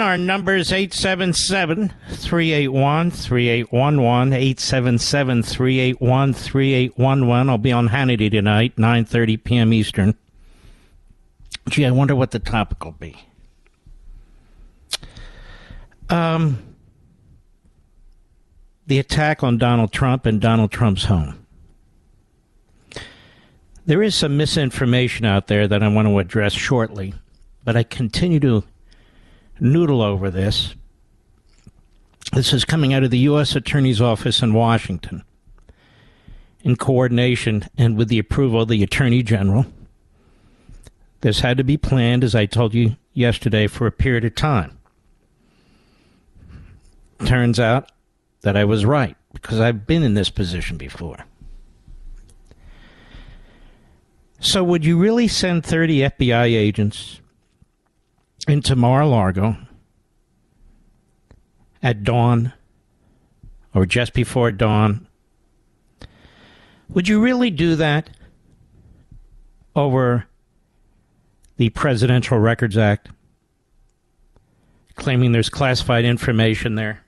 Our number is 877 381 3811. 877 381 3811. I'll be on Hannity tonight, 9.30 p.m. Eastern. Gee, I wonder what the topic will be. Um, the attack on Donald Trump and Donald Trump's home. There is some misinformation out there that I want to address shortly, but I continue to noodle over this. This is coming out of the U.S. Attorney's Office in Washington in coordination and with the approval of the Attorney General. This had to be planned, as I told you yesterday, for a period of time. Turns out that I was right because I've been in this position before. So, would you really send 30 FBI agents into Mar a Lago at dawn or just before dawn? Would you really do that over the Presidential Records Act, claiming there's classified information there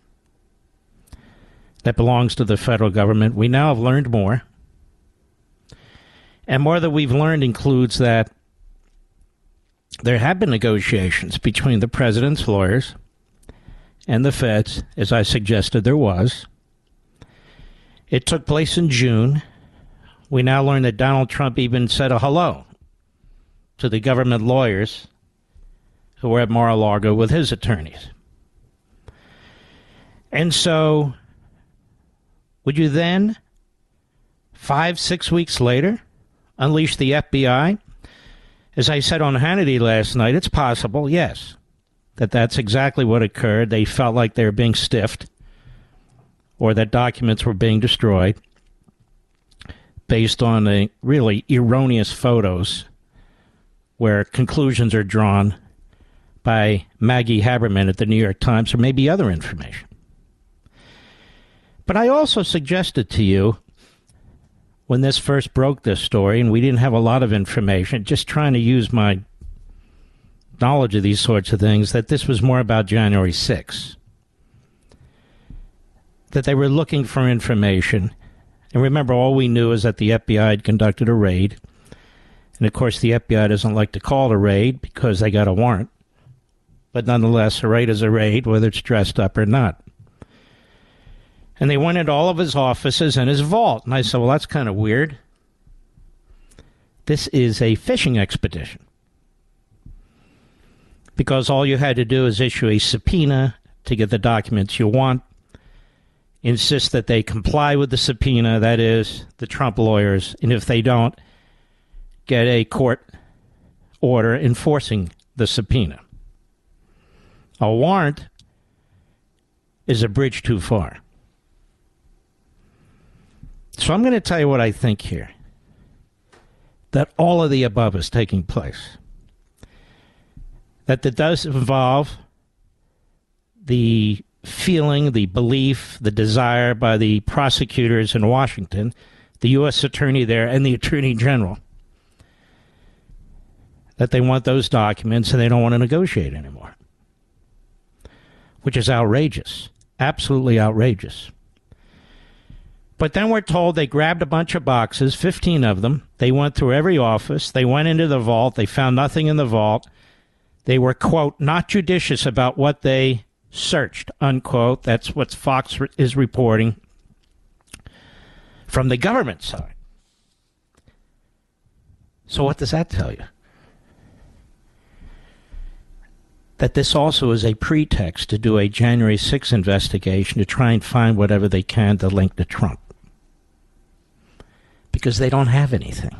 that belongs to the federal government? We now have learned more. And more that we've learned includes that there have been negotiations between the president's lawyers and the feds, as I suggested there was. It took place in June. We now learn that Donald Trump even said a hello to the government lawyers who were at Mar a Lago with his attorneys. And so, would you then, five, six weeks later, unleash the FBI? As I said on Hannity last night, it's possible, yes, that that's exactly what occurred. They felt like they were being stiffed or that documents were being destroyed based on a really erroneous photos where conclusions are drawn by Maggie Haberman at the New York Times or maybe other information. But I also suggested to you when this first broke this story, and we didn't have a lot of information, just trying to use my knowledge of these sorts of things, that this was more about January 6th. That they were looking for information. And remember, all we knew is that the FBI had conducted a raid. And of course, the FBI doesn't like to call it a raid because they got a warrant. But nonetheless, a raid is a raid, whether it's dressed up or not and they went into all of his offices and his vault. And I said, Well, that's kind of weird. This is a fishing expedition. Because all you had to do is issue a subpoena to get the documents you want, insist that they comply with the subpoena, that is, the Trump lawyers, and if they don't, get a court order enforcing the subpoena. A warrant is a bridge too far. So I'm going to tell you what I think here that all of the above is taking place. That it does involve the feeling, the belief, the desire by the prosecutors in Washington, the U.S. Attorney there, and the Attorney General that they want those documents and they don't want to negotiate anymore, which is outrageous. Absolutely outrageous. But then we're told they grabbed a bunch of boxes, 15 of them. They went through every office. They went into the vault. They found nothing in the vault. They were, quote, not judicious about what they searched, unquote. That's what Fox is reporting from the government side. So, what does that tell you? That this also is a pretext to do a January 6 investigation to try and find whatever they can to link to Trump because they don't have anything.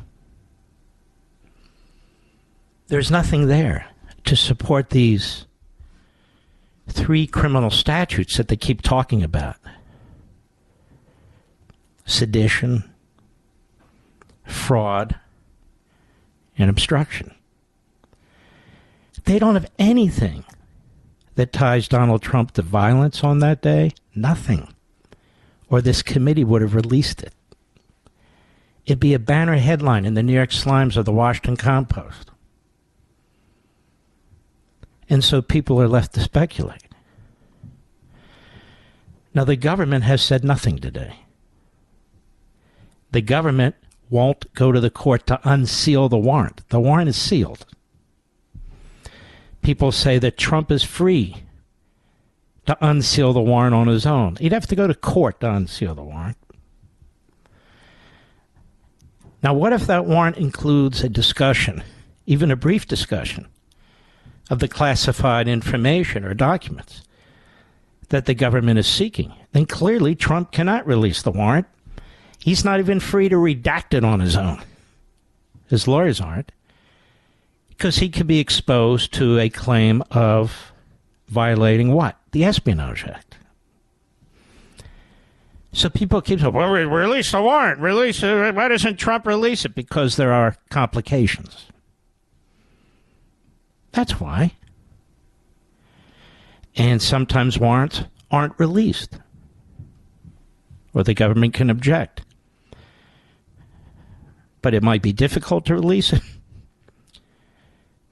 There's nothing there to support these three criminal statutes that they keep talking about sedition, fraud, and obstruction. They don't have anything that ties Donald Trump to violence on that day. Nothing. Or this committee would have released it. It'd be a banner headline in the New York Slimes or the Washington Compost. And so people are left to speculate. Now, the government has said nothing today. The government won't go to the court to unseal the warrant. The warrant is sealed. People say that Trump is free to unseal the warrant on his own. He'd have to go to court to unseal the warrant. Now, what if that warrant includes a discussion, even a brief discussion, of the classified information or documents that the government is seeking? Then clearly Trump cannot release the warrant. He's not even free to redact it on his own. His lawyers aren't. Because he could be exposed to a claim of violating what? The Espionage Act. So people keep saying, well, release the warrant. Release it. Why doesn't Trump release it? Because there are complications. That's why. And sometimes warrants aren't released, or the government can object. But it might be difficult to release it.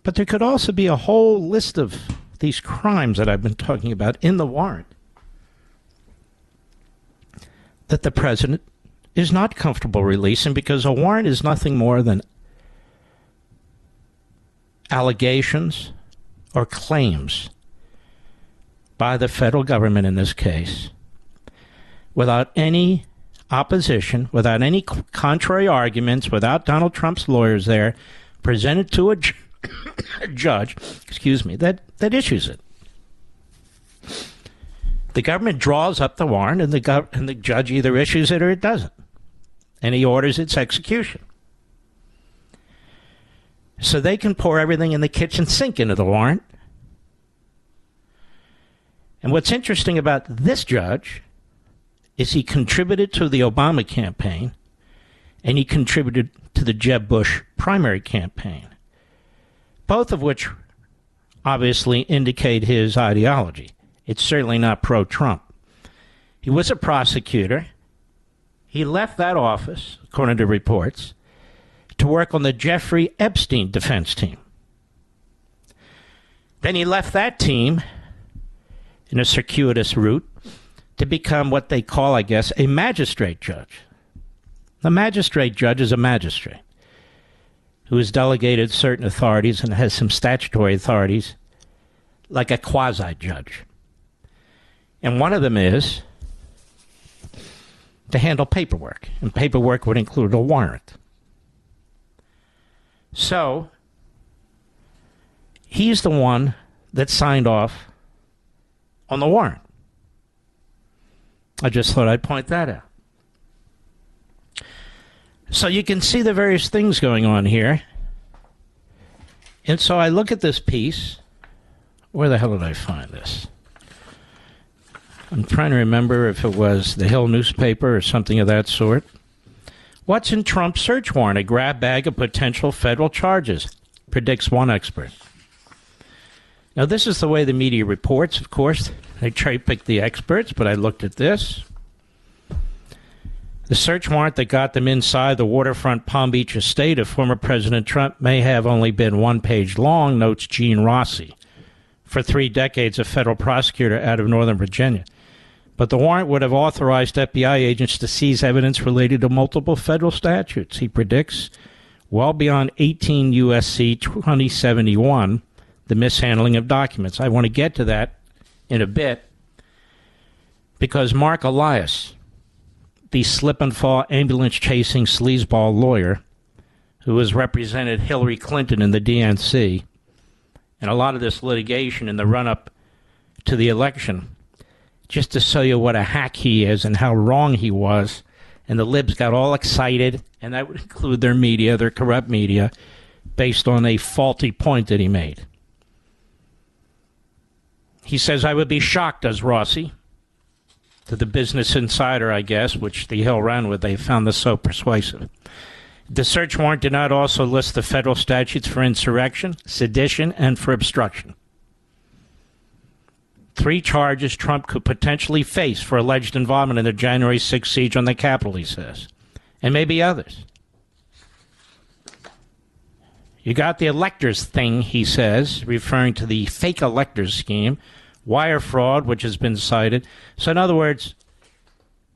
But there could also be a whole list of these crimes that I've been talking about in the warrant that the president is not comfortable releasing because a warrant is nothing more than allegations or claims by the federal government in this case without any opposition, without any contrary arguments, without Donald Trump's lawyers there, presented to a, ju- a judge, excuse me, that, that issues it. The government draws up the warrant, and the gov- and the judge either issues it or it doesn't, and he orders its execution. So they can pour everything in the kitchen sink into the warrant. And what's interesting about this judge is he contributed to the Obama campaign and he contributed to the Jeb Bush primary campaign, both of which obviously indicate his ideology. It's certainly not pro Trump. He was a prosecutor. He left that office, according to reports, to work on the Jeffrey Epstein defense team. Then he left that team in a circuitous route to become what they call, I guess, a magistrate judge. The magistrate judge is a magistrate who has delegated certain authorities and has some statutory authorities like a quasi judge. And one of them is to handle paperwork, and paperwork would include a warrant. So, he's the one that signed off on the warrant. I just thought I'd point that out. So you can see the various things going on here. And so I look at this piece. Where the hell did I find this? I'm trying to remember if it was the Hill newspaper or something of that sort. What's in Trump's search warrant? A grab bag of potential federal charges, predicts one expert. Now, this is the way the media reports, of course. They cherry pick the experts, but I looked at this. The search warrant that got them inside the waterfront Palm Beach estate of former President Trump may have only been one page long, notes Gene Rossi, for three decades a federal prosecutor out of Northern Virginia. But the warrant would have authorized FBI agents to seize evidence related to multiple federal statutes, he predicts, well beyond 18 U.S.C. 2071, the mishandling of documents. I want to get to that in a bit because Mark Elias, the slip and fall ambulance chasing sleazeball lawyer who has represented Hillary Clinton in the DNC and a lot of this litigation in the run up to the election, just to show you what a hack he is and how wrong he was. And the libs got all excited, and that would include their media, their corrupt media, based on a faulty point that he made. He says, I would be shocked, does Rossi, to the Business Insider, I guess, which the Hill ran with. They found this so persuasive. The search warrant did not also list the federal statutes for insurrection, sedition, and for obstruction. Three charges Trump could potentially face for alleged involvement in the January 6th siege on the Capitol, he says, and maybe others. You got the electors thing, he says, referring to the fake electors scheme, wire fraud, which has been cited. So, in other words,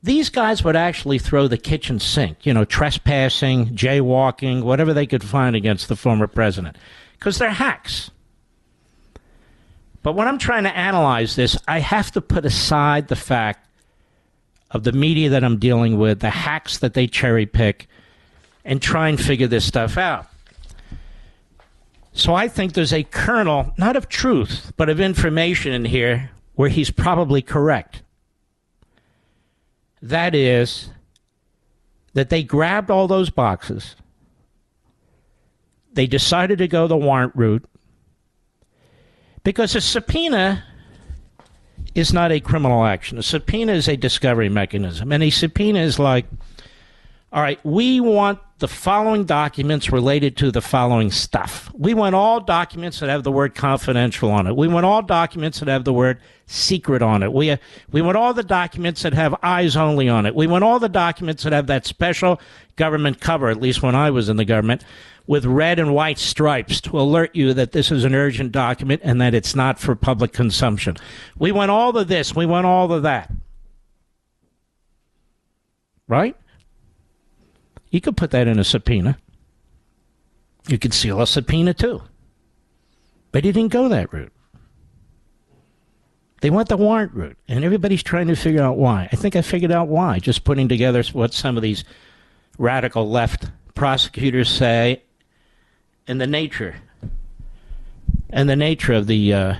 these guys would actually throw the kitchen sink, you know, trespassing, jaywalking, whatever they could find against the former president, because they're hacks. But when I'm trying to analyze this, I have to put aside the fact of the media that I'm dealing with, the hacks that they cherry pick, and try and figure this stuff out. So I think there's a kernel, not of truth, but of information in here where he's probably correct. That is, that they grabbed all those boxes. They decided to go the warrant route because a subpoena is not a criminal action. A subpoena is a discovery mechanism. And a subpoena is like, all right, we want the following documents related to the following stuff. We want all documents that have the word confidential on it. We want all documents that have the word secret on it. We, uh, we want all the documents that have eyes only on it. We want all the documents that have that special government cover, at least when I was in the government, with red and white stripes to alert you that this is an urgent document and that it's not for public consumption. We want all of this. We want all of that. Right? You could put that in a subpoena. You could seal a subpoena too. But he didn't go that route. They went the warrant route, and everybody's trying to figure out why. I think I figured out why, just putting together what some of these radical left prosecutors say and the nature and the nature of the uh,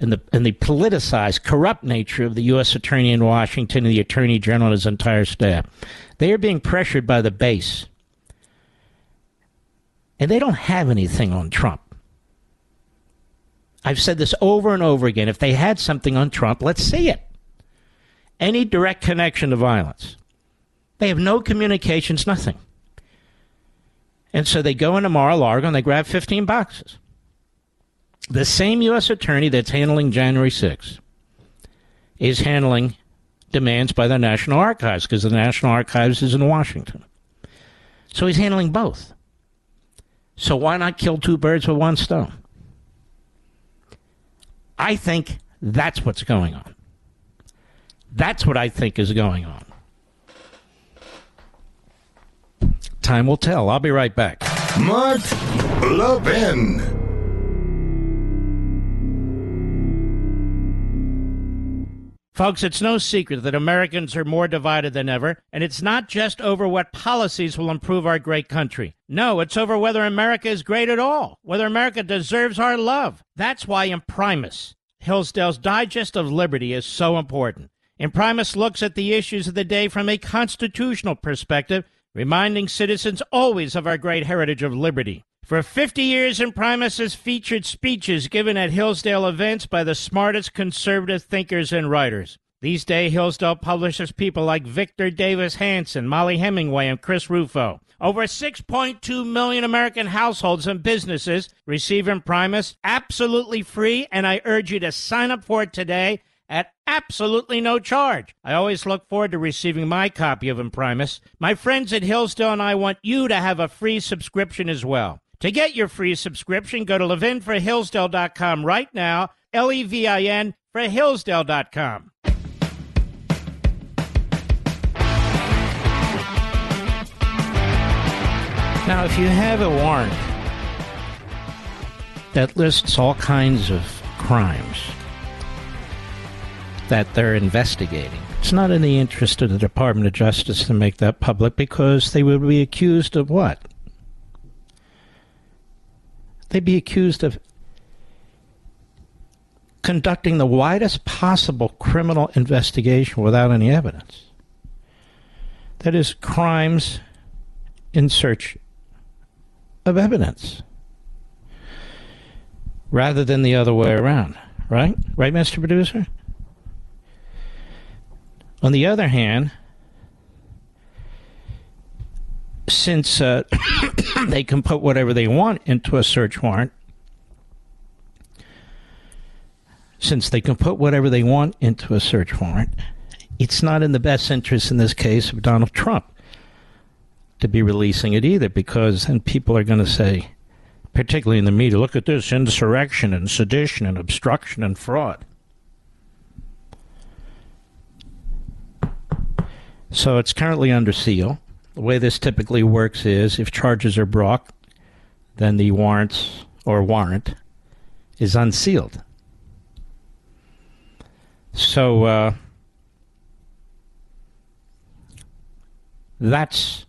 and the and the politicized, corrupt nature of the U.S. Attorney in Washington and the Attorney General and his entire staff. They are being pressured by the base, and they don't have anything on Trump. I've said this over and over again. If they had something on Trump, let's see it. Any direct connection to violence. They have no communications, nothing. And so they go into Mar-a-Lago and they grab 15 boxes. The same U.S. attorney that's handling January 6th is handling demands by the National Archives because the National Archives is in Washington. So he's handling both. So why not kill two birds with one stone? I think that's what's going on. That's what I think is going on. Time will tell. I'll be right back. Mark Levin. Folks, it's no secret that Americans are more divided than ever, and it's not just over what policies will improve our great country. No, it's over whether America is great at all, whether America deserves our love. That's why Imprimis, Hillsdale's Digest of Liberty, is so important. Imprimis looks at the issues of the day from a constitutional perspective reminding citizens always of our great heritage of liberty. For 50 years, Imprimis has featured speeches given at Hillsdale events by the smartest conservative thinkers and writers. These days, Hillsdale publishes people like Victor Davis Hanson, Mollie Hemingway, and Chris Rufo. Over 6.2 million American households and businesses receive Imprimis absolutely free, and I urge you to sign up for it today absolutely no charge. I always look forward to receiving my copy of Imprimis. My friends at Hillsdale and I want you to have a free subscription as well. To get your free subscription, go to levinforhillsdale.com right now, L E V I N for Hillsdale.com. Now, if you have a warrant that lists all kinds of crimes that they're investigating, it's not in the interest of the Department of Justice to make that public because they would be accused of what? They'd be accused of conducting the widest possible criminal investigation without any evidence. That is, crimes in search of evidence rather than the other way around. Right? Right, Mr. Producer? On the other hand, since uh, they can put whatever they want into a search warrant, since they can put whatever they want into a search warrant, it's not in the best interest in this case of Donald Trump to be releasing it either because then people are going to say, particularly in the media, look at this insurrection and sedition and obstruction and fraud. So it's currently under seal. The way this typically works is if charges are brought, then the warrants or warrant is unsealed. So uh, that's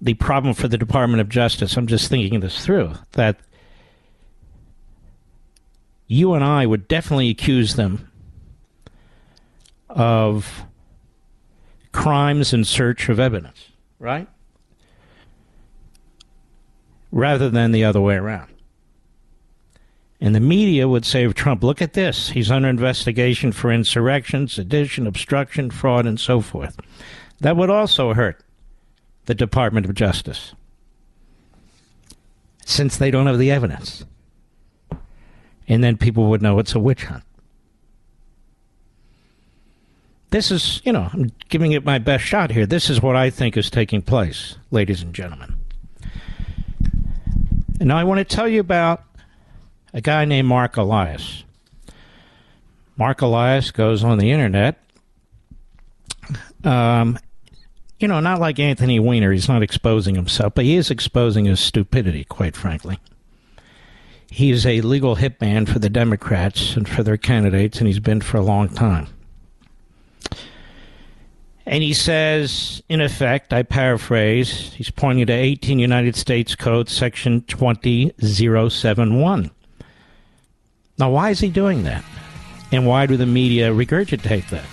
the problem for the Department of Justice. I'm just thinking this through that you and I would definitely accuse them of crimes in search of evidence, right? Rather than the other way around. And the media would say of Trump, look at this. He's under investigation for insurrection, sedition, obstruction, fraud, and so forth. That would also hurt the Department of Justice since they don't have the evidence. And then people would know it's a witch hunt. This is, you know, I'm giving it my best shot here. This is what I think is taking place, ladies and gentlemen. And now I want to tell you about a guy named Mark Elias. Mark Elias goes on the internet um, you know, not like Anthony Weiner. He's not exposing himself, but he is exposing his stupidity, quite frankly. He is a legal hitman for the Democrats and for their candidates, and he's been for a long time. And he says, in effect, I paraphrase, he's pointing to 18 United States Code, Section 20071. Now, why is he doing that? And why do the media regurgitate that?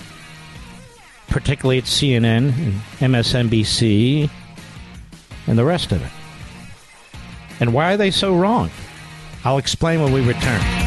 particularly at CNN and MSNBC and the rest of it. And why are they so wrong? I'll explain when we return.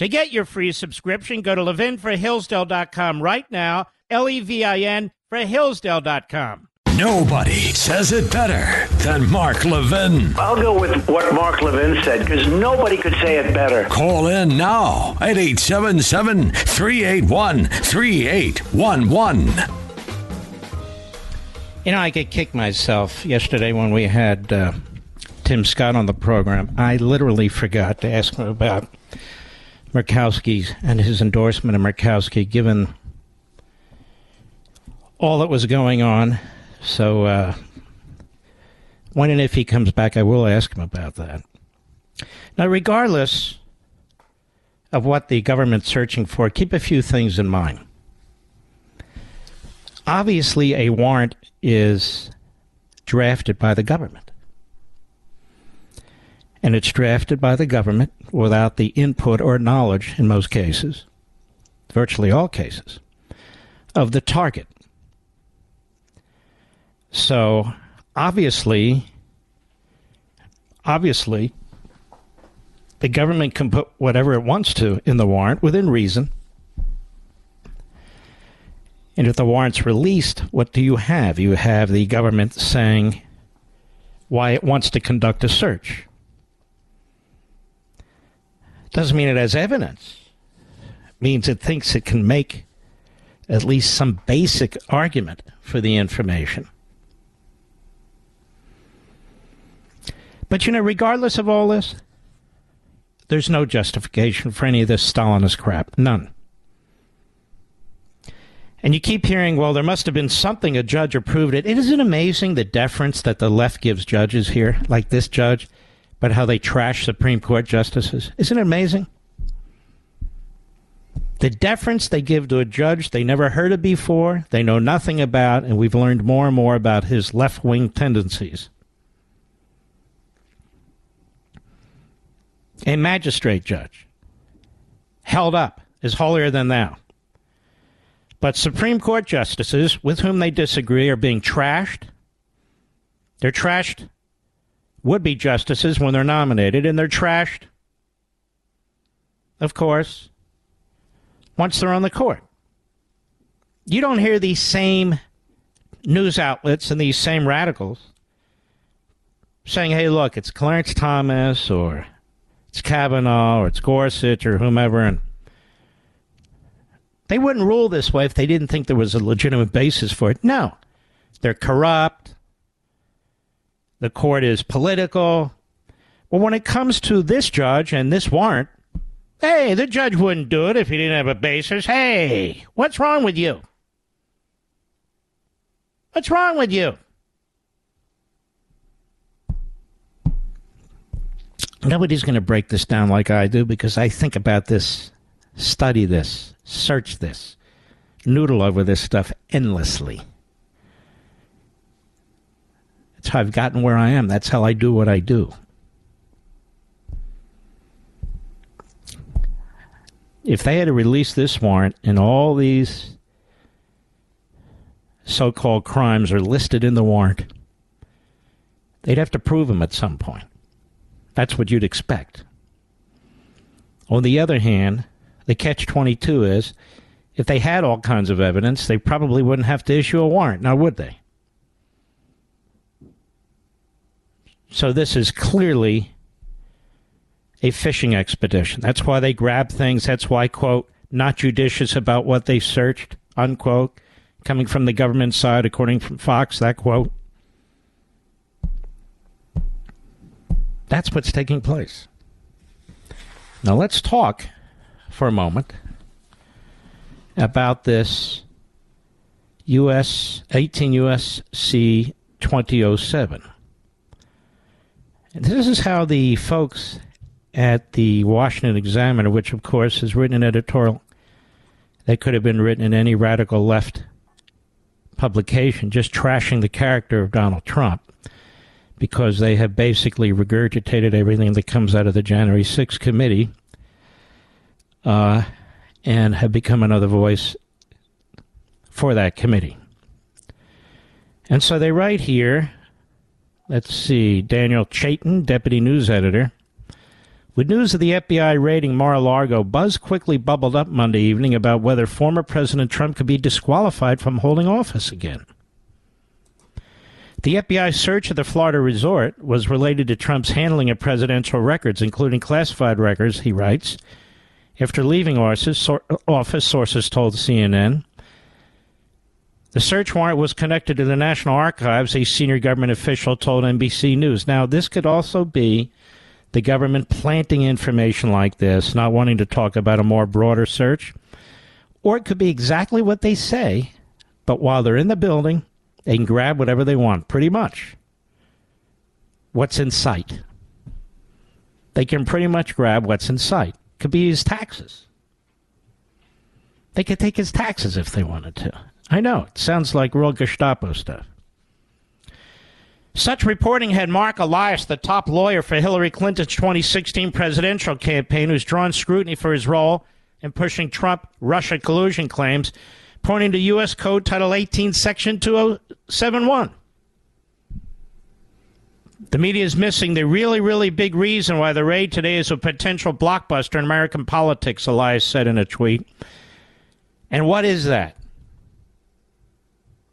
To get your free subscription, go to levinforhillsdale.com right now, L E V I N for Hillsdale.com. Nobody says it better than Mark Levin. I'll go with what Mark Levin said because nobody could say it better. Call in now at 877 381 3811. You know, I get kicked myself yesterday when we had uh, Tim Scott on the program. I literally forgot to ask him about Murkowski and his endorsement of Murkowski, given all that was going on. So, uh, when and if he comes back, I will ask him about that. Now, regardless of what the government's searching for, keep a few things in mind. Obviously, a warrant is drafted by the government. And it's drafted by the government without the input or knowledge, in most cases, virtually all cases, of the target. So, obviously, obviously, the government can put whatever it wants to in the warrant within reason and if the warrant's released, what do you have? You have the government saying why it wants to conduct a search. Doesn't mean it has evidence. It means it thinks it can make at least some basic argument for the information. But you know, regardless of all this, there's no justification for any of this Stalinist crap. None. And you keep hearing, well, there must have been something a judge approved it. Isn't it amazing the deference that the left gives judges here, like this judge, but how they trash Supreme Court justices? Isn't it amazing? The deference they give to a judge they never heard of before, they know nothing about, and we've learned more and more about his left wing tendencies. A magistrate judge held up is holier than thou. But Supreme Court justices with whom they disagree are being trashed. They're trashed would be justices when they're nominated, and they're trashed, of course, once they're on the court. You don't hear these same news outlets and these same radicals saying, hey, look, it's Clarence Thomas or it's Kavanaugh or it's Gorsuch or whomever, and they wouldn't rule this way if they didn't think there was a legitimate basis for it. No. They're corrupt. The court is political. Well, when it comes to this judge and this warrant, hey, the judge wouldn't do it if he didn't have a basis. Hey, what's wrong with you? What's wrong with you? Nobody's going to break this down like I do because I think about this, study this, search this, noodle over this stuff endlessly. That's how I've gotten where I am. That's how I do what I do. If they had to release this warrant and all these so called crimes are listed in the warrant, they'd have to prove them at some point. That's what you'd expect. On the other hand, the catch 22 is if they had all kinds of evidence, they probably wouldn't have to issue a warrant, now would they? So this is clearly a fishing expedition. That's why they grab things. That's why, quote, not judicious about what they searched, unquote, coming from the government side, according from Fox, that quote. That's what's taking place. Now let's talk for a moment about this US 18 USC 2007. This is how the folks at the Washington Examiner, which of course has written an editorial that could have been written in any radical left publication, just trashing the character of Donald Trump, because they have basically regurgitated everything that comes out of the January 6th committee uh, and have become another voice for that committee. And so they write here let's see, Daniel Chaitin, deputy news editor. With news of the FBI raiding Mar a Lago, buzz quickly bubbled up Monday evening about whether former President Trump could be disqualified from holding office again. The FBI search of the Florida resort was related to Trump's handling of presidential records, including classified records, he writes. After leaving office, sources told CNN. The search warrant was connected to the National Archives, a senior government official told NBC News. Now, this could also be the government planting information like this, not wanting to talk about a more broader search. Or it could be exactly what they say, but while they're in the building, they can grab whatever they want, pretty much. What's in sight. They can pretty much grab what's in sight. Could be his taxes. They could take his taxes if they wanted to. I know, it sounds like real Gestapo stuff. Such reporting had Mark Elias, the top lawyer for Hillary Clinton's 2016 presidential campaign, who's drawn scrutiny for his role in pushing Trump Russia collusion claims, pointing to U.S. Code Title 18, Section 2071. The media is missing the really, really big reason why the raid today is a potential blockbuster in American politics, Elias said in a tweet. And what is that?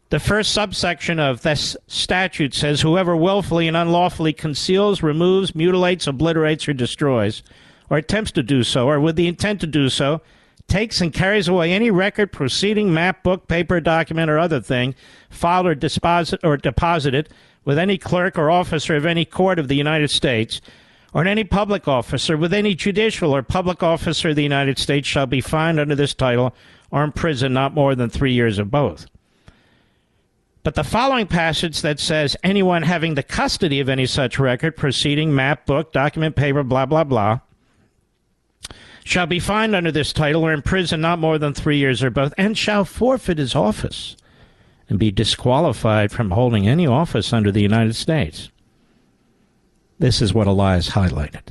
The first subsection of this statute says whoever willfully and unlawfully conceals, removes, mutilates, obliterates, or destroys, or attempts to do so, or with the intent to do so, takes and carries away any record, proceeding, map, book, paper, document, or other thing filed or, or deposited with any clerk or officer of any court of the United States, or any public officer with any judicial or public officer of the United States shall be fined under this title or imprisoned not more than three years of both. But the following passage that says anyone having the custody of any such record, proceeding, map, book, document, paper, blah, blah, blah, shall be fined under this title or imprisoned not more than three years or both, and shall forfeit his office and be disqualified from holding any office under the United States. This is what Elias highlighted.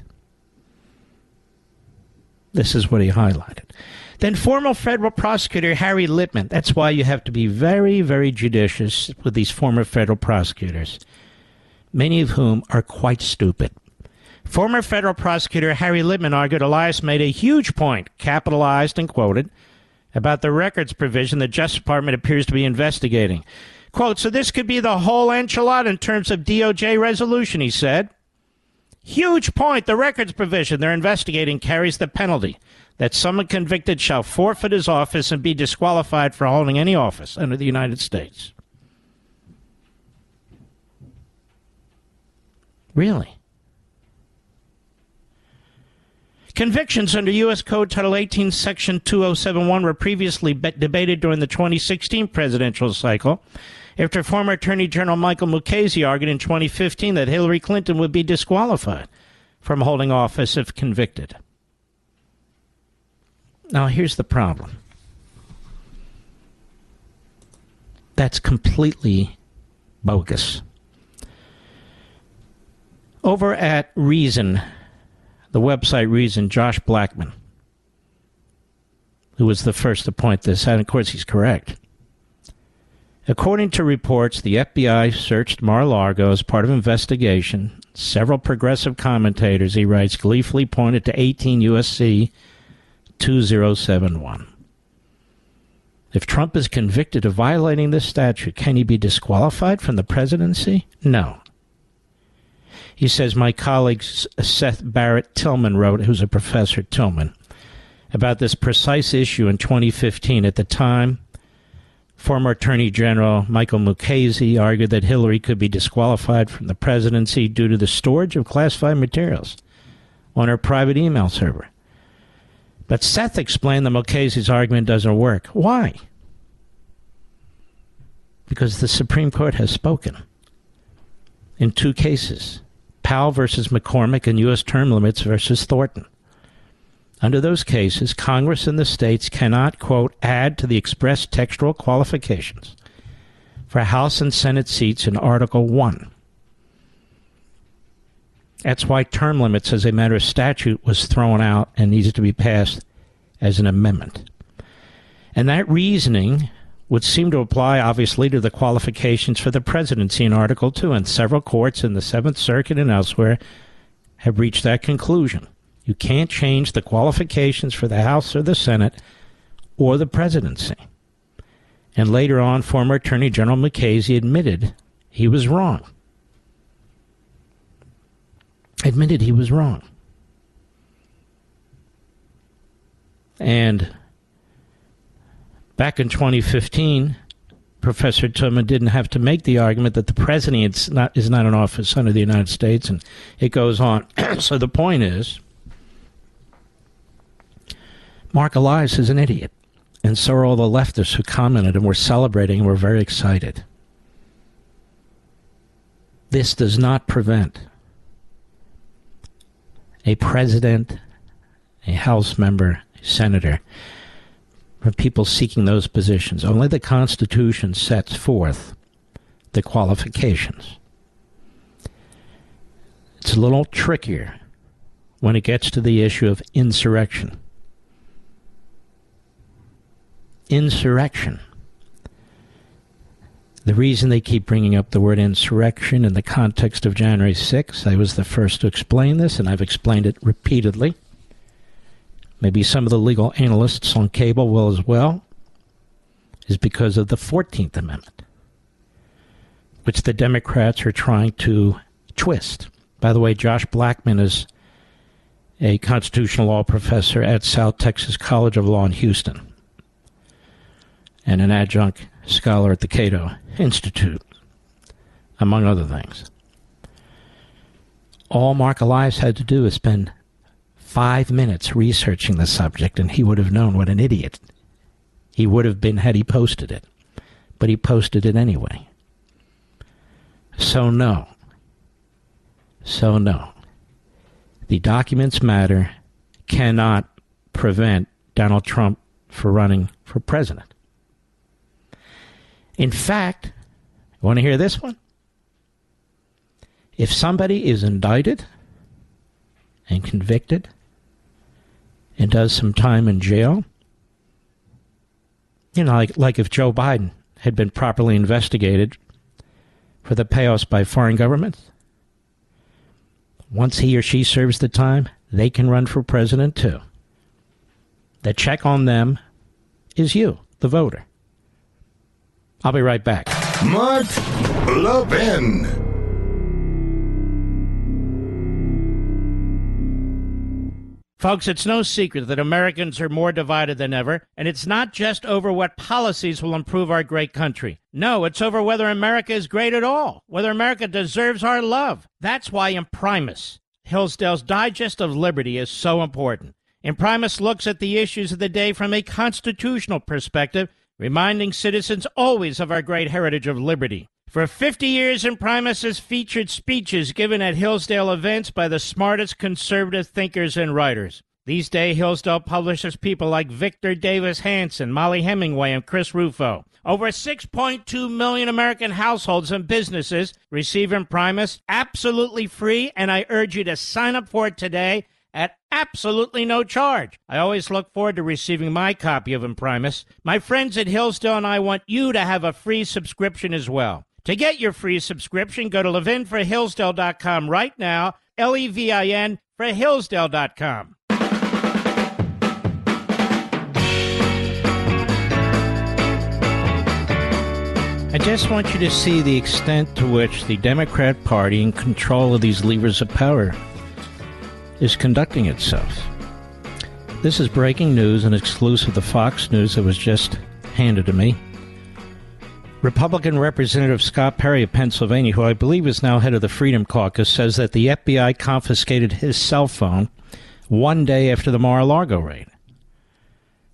This is what he highlighted. Then former federal prosecutor Harry Litman. That's why you have to be very, very judicious with these former federal prosecutors, many of whom are quite stupid. Former federal prosecutor Harry Litman argued Elias made a huge point, capitalized and quoted, about the records provision the Justice Department appears to be investigating. Quote, so this could be the whole enchilada in terms of DOJ resolution, he said. Huge point. The records provision they're investigating carries the penalty that someone convicted shall forfeit his office and be disqualified for holding any office under the United States. Really? Convictions under U.S. Code Title 18, Section 2071 were previously be- debated during the 2016 presidential cycle after former Attorney General Michael Mukasey argued in 2015 that Hillary Clinton would be disqualified from holding office if convicted. Now, here's the problem that's completely bogus. Over at Reason, the website Reason, Josh Blackman, who was the first to point this out, of course, he's correct. According to reports, the FBI searched Mar-a-Lago as part of investigation. Several progressive commentators, he writes, gleefully pointed to 18 USC 2071. If Trump is convicted of violating this statute, can he be disqualified from the presidency? No. He says, My colleague Seth Barrett Tillman wrote, who's a professor Tillman, about this precise issue in 2015. At the time, former Attorney General Michael Mukasey argued that Hillary could be disqualified from the presidency due to the storage of classified materials on her private email server. But Seth explained that Mukasey's argument doesn't work. Why? Because the Supreme Court has spoken in two cases Powell versus McCormack and U.S. term limits versus Thornton. Under those cases, Congress and the states cannot, quote, add to the express textual qualifications for House and Senate seats in Article 1 that's why term limits as a matter of statute was thrown out and needs to be passed as an amendment. And that reasoning would seem to apply, obviously, to the qualifications for the presidency in Article 2, and several courts in the Seventh Circuit and elsewhere have reached that conclusion. You can't change the qualifications for the House or the Senate or the presidency. And later on, former Attorney General Mukasey admitted he was wrong. Admitted he was wrong. And back in 2015, Professor Tubman didn't have to make the argument that the president is not, is not an office under the United States, and it goes on. so the point is, Mark Elias is an idiot, and so are all the leftists who commented and were celebrating and were very excited. This does not prevent a president, a House member, a senator from people seeking those positions. Only the Constitution sets forth the qualifications. It's a little trickier when it gets to the issue of insurrection. Insurrection. The reason they keep bringing up the word insurrection in the context of January 6th, I was the first to explain this, and I've explained it repeatedly. Maybe some of the legal analysts on cable will as well, is because of the 14th Amendment, which the Democrats are trying to twist. By the way, Josh Blackman is a constitutional law professor at South Texas College of Law in Houston and an adjunct scholar at the Cato Institute, among other things. All Mark Elias had to do is spend five minutes researching the subject, and he would have known what an idiot he would have been had he posted it. But he posted it anyway. So, no. So, no. The documents matter cannot prevent Donald Trump from running for president. In fact, want to hear this one? If somebody is indicted and convicted and does some time in jail, you know, like, like if Joe Biden had been properly investigated for the payoffs by foreign governments, once he or she serves the time, they can run for president too. The check on them is you, the voter. I'll be right back. Mark Levin. Folks, it's no secret that Americans are more divided than ever, and it's not just over what policies will improve our great country. No, it's over whether America is great at all, whether America deserves our love. That's why Imprimis, Hillsdale's Digest of Liberty, is so important. Imprimis looks at the issues of the day from a constitutional perspective, reminding citizens always of our great heritage of liberty. For 50 years, Imprimis has featured speeches given at Hillsdale events by the smartest conservative thinkers and writers. These days, Hillsdale publishes people like Victor Davis Hanson, Mollie Hemingway, and Chris Rufo. Over 6.2 million American households and businesses receive Imprimis absolutely free, and I urge you to sign up for it today at absolutely no charge. I always look forward to receiving my copy of Imprimis. My friends at Hillsdale and I want you to have a free subscription as well. To get your free subscription, go to levinforhillsdale.com right now, L E V I N for Hillsdale.com. I just want you to see the extent to which the Democrat Party, in control of these levers of power, is conducting itself. This is breaking news and exclusive to Fox News that was just handed to me. Republican Representative Scott Perry of Pennsylvania, who I believe is now head of the Freedom Caucus, says that the FBI confiscated his cell phone one day after the Mar a Lago raid.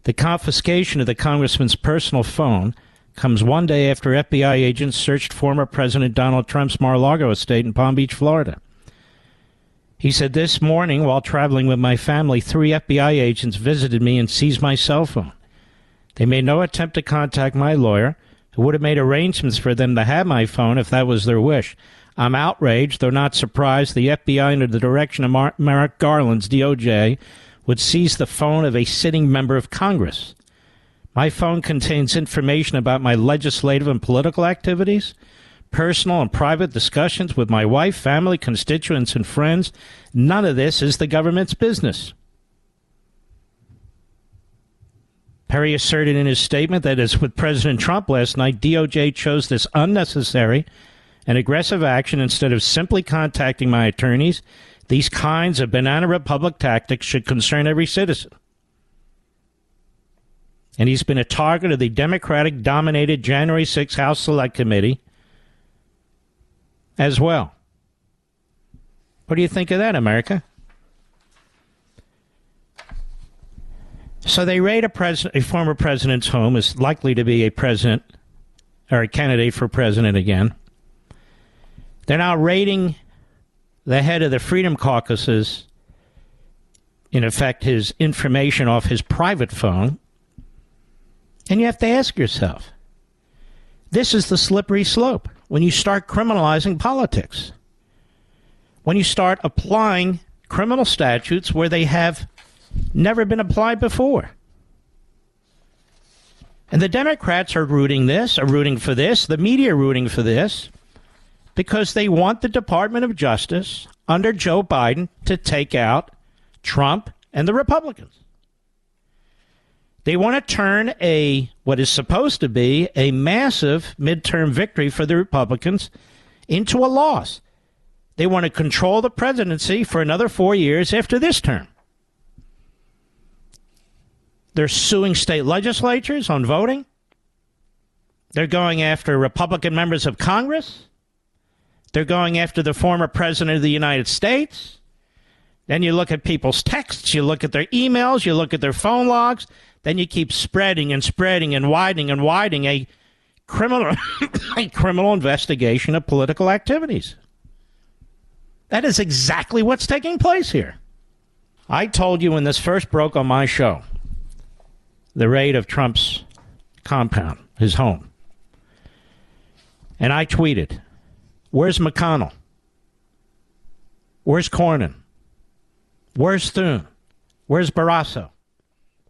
The confiscation of the congressman's personal phone comes one day after FBI agents searched former President Donald Trump's Mar a Lago estate in Palm Beach, Florida. He said, This morning, while traveling with my family, three FBI agents visited me and seized my cell phone. They made no attempt to contact my lawyer who would have made arrangements for them to have my phone if that was their wish. I'm outraged, though not surprised, the FBI, under the direction of Mar- Merrick Garland's DOJ, would seize the phone of a sitting member of Congress. My phone contains information about my legislative and political activities, personal and private discussions with my wife, family, constituents, and friends. None of this is the government's business. Perry asserted in his statement that, as with President Trump last night, DOJ chose this unnecessary and aggressive action instead of simply contacting my attorneys. These kinds of banana republic tactics should concern every citizen. And he's been a target of the Democratic dominated January 6 House Select Committee as well. What do you think of that, America? So they raid a, pres- a former president's home, is likely to be a president or a candidate for president again. They're now raiding the head of the Freedom Caucuses, in effect, his information off his private phone. And you have to ask yourself this is the slippery slope when you start criminalizing politics, when you start applying criminal statutes where they have never been applied before. And the Democrats are rooting this, are rooting for this, the media are rooting for this, because they want the Department of Justice under Joe Biden to take out Trump and the Republicans. They want to turn a what is supposed to be a massive midterm victory for the Republicans into a loss. They want to control the presidency for another 4 years after this term. They're suing state legislatures on voting. They're going after Republican members of Congress. They're going after the former president of the United States. Then you look at people's texts, you look at their emails, you look at their phone logs. Then you keep spreading and spreading and widening and widening a criminal a criminal investigation of political activities. That is exactly what's taking place here. I told you when this first broke on my show the raid of Trump's compound, his home. And I tweeted, Where's McConnell? Where's Cornyn? Where's Thune? Where's Barrasso?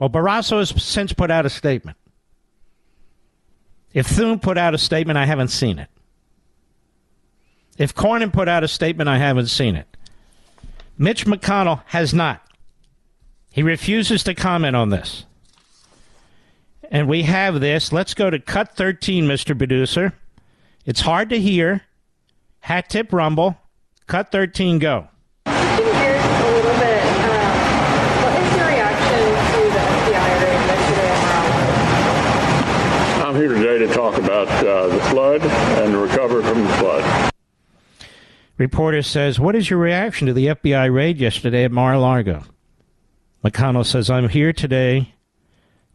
Well, Barrasso has since put out a statement. If Thune put out a statement, I haven't seen it. If Cornyn put out a statement, I haven't seen it. Mitch McConnell has not. He refuses to comment on this. And we have this. Let's go to cut 13, Mr. Producer. It's hard to hear. Hat tip rumble. Cut 13, go. Shifting gears a little bit, um, what is your reaction to the FBI raid yesterday I'm here today to talk about uh, the flood and the recovery from the flood. Reporter says, What is your reaction to the FBI raid yesterday at Mar a Lago? McConnell says, I'm here today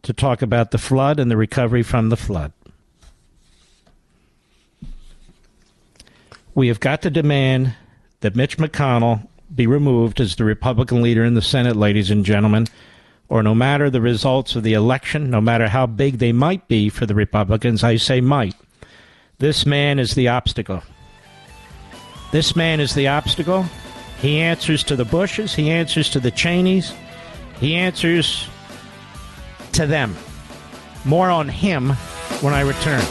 to talk about the flood and the recovery from the flood. We have got to demand that Mitch McConnell be removed as the Republican leader in the Senate, ladies and gentlemen, or no matter the results of the election, no matter how big they might be for the Republicans, I say might, this man is the obstacle. This man is the obstacle. He answers to the Bushes, he answers to the Cheneys, he answers to them. More on him when I return.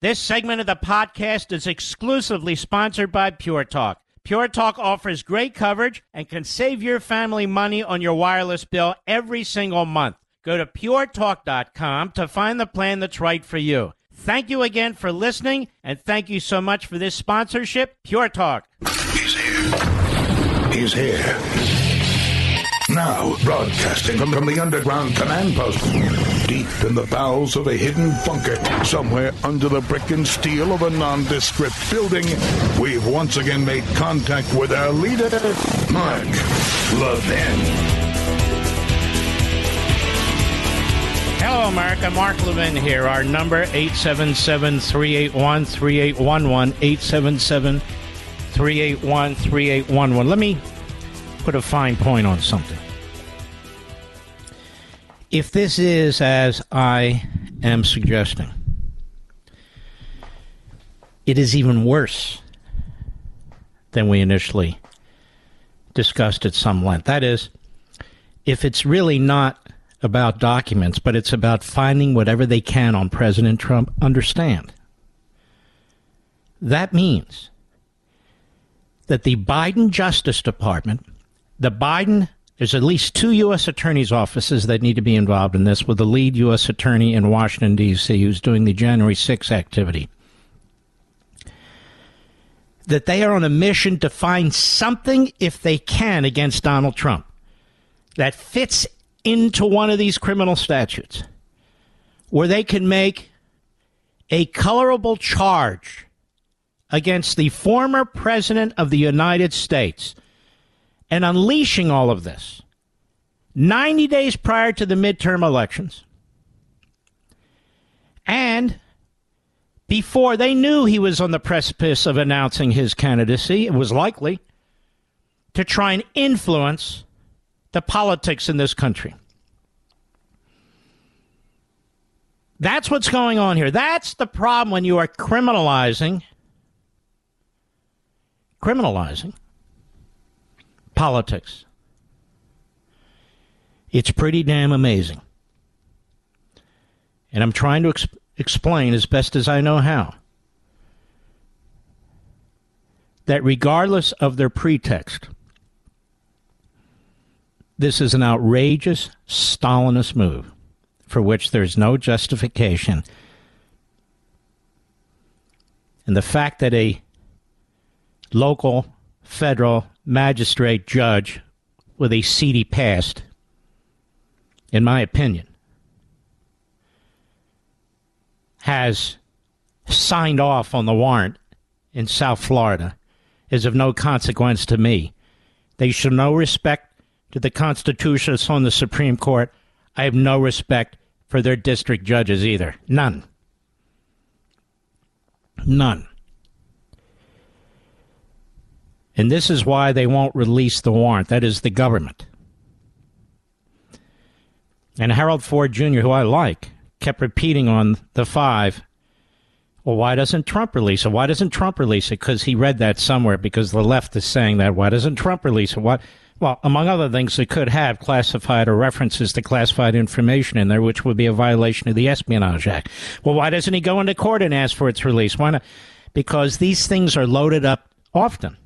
This segment of the podcast is exclusively sponsored by Pure Talk. Pure Talk offers great coverage and can save your family money on your wireless bill every single month. Go to puretalk.com to find the plan that's right for you. Thank you again for listening, and thank you so much for this sponsorship, Pure Talk. He's here. He's here. Now, broadcasting from, from the underground command post, deep in the bowels of a hidden bunker, somewhere under the brick and steel of a nondescript building, we've once again made contact with our leader, Mark Levin. Hello, America. Mark Levin here. Our number, 877-381-3811, 877-381-3811. Let me put a fine point on something. If this is as I am suggesting, it is even worse than we initially discussed at some length. That is, if it's really not about documents, but it's about finding whatever they can on President Trump, understand. That means that the Biden Justice Department, the Biden, there's at least two U.S. attorneys' offices that need to be involved in this, with the lead U.S. attorney in Washington, D.C., who's doing the January 6th activity. that they are on a mission to find something, if they can, against Donald Trump that fits into one of these criminal statutes where they can make a colorable charge against the former president of the United States and unleashing all of this 90 days prior to the midterm elections and before they knew he was on the precipice of announcing his candidacy, it was likely to try and influence the politics in this country. That's what's going on here. That's the problem when you are criminalizing criminalizing politics. It's pretty damn amazing. And I'm trying to ex- explain as best as I know how that regardless of their pretext, this is an outrageous Stalinist move for which there's no justification. And the fact that a local federal magistrate judge with a seedy past, in my opinion, has signed off on the warrant in South Florida is of no consequence to me. They show no respect to the Constitution that's on the Supreme Court. I have no respect for their district judges either. None. None. And this is why they won't release the warrant. That is the government. And Harold Ford Jr., who I like, kept repeating on the five. Well, why doesn't Trump release it? Why doesn't Trump release it? Because he read that somewhere. Because the left is saying that. Why doesn't Trump release it? What? Well, among other things, it could have classified or references to classified information in there, which would be a violation of the Espionage Act. Well, why doesn't he go into court and ask for its release? Why not? Because these things are loaded up often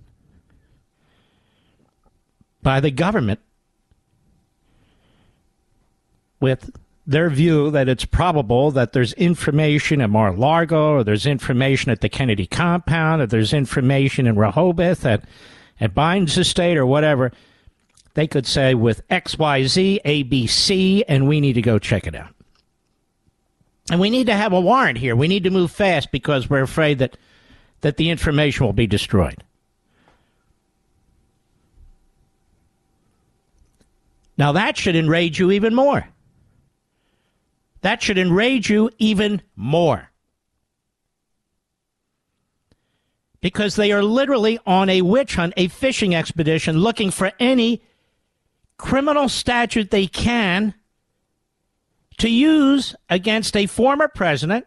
by the government with their view that it's probable that there's information at Mar-a-Lago or there's information at the Kennedy compound or there's information in Rehoboth at, at Biden's estate or whatever. They could say with XYZ, ABC, and we need to go check it out. And we need to have a warrant here. We need to move fast because we're afraid that, that the information will be destroyed. Now that should enrage you even more. That should enrage you even more. Because they are literally on a witch hunt, a fishing expedition, looking for any criminal statute they can to use against a former president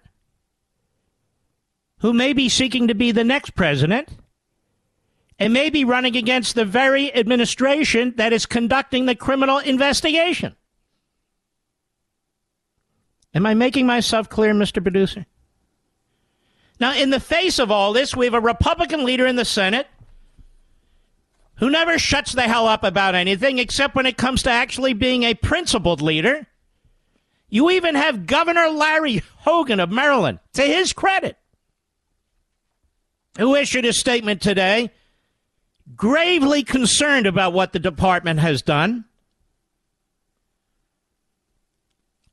who may be seeking to be the next president and may be running against the very administration that is conducting the criminal investigation. Am I making myself clear, Mr. Producer? Now, in the face of all this, we have a Republican leader in the Senate who never shuts the hell up about anything except when it comes to actually being a principled leader. You even have Governor Larry Hogan of Maryland, to his credit, who issued a statement today gravely concerned about what the department has done.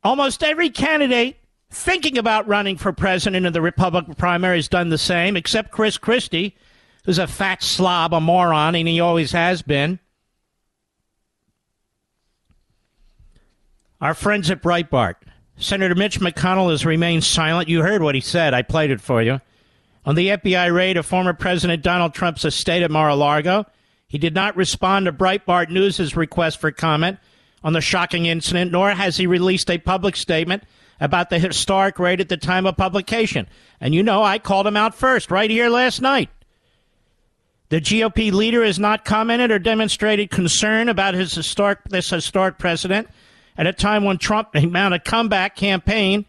Almost every candidate thinking about running for president in the Republican primary has done the same, except Chris Christie, who's a fat slob, a moron, and he always has been. Our friends at Breitbart. Senator Mitch McConnell has remained silent. You heard what he said. I played it for you. On the FBI raid of former President Donald Trump's estate at Mar a Lago, he did not respond to Breitbart News' request for comment on the shocking incident, nor has he released a public statement about the historic raid at the time of publication. And you know, I called him out first, right here last night. The GOP leader has not commented or demonstrated concern about his historic, this historic precedent at a time when Trump mounted a comeback campaign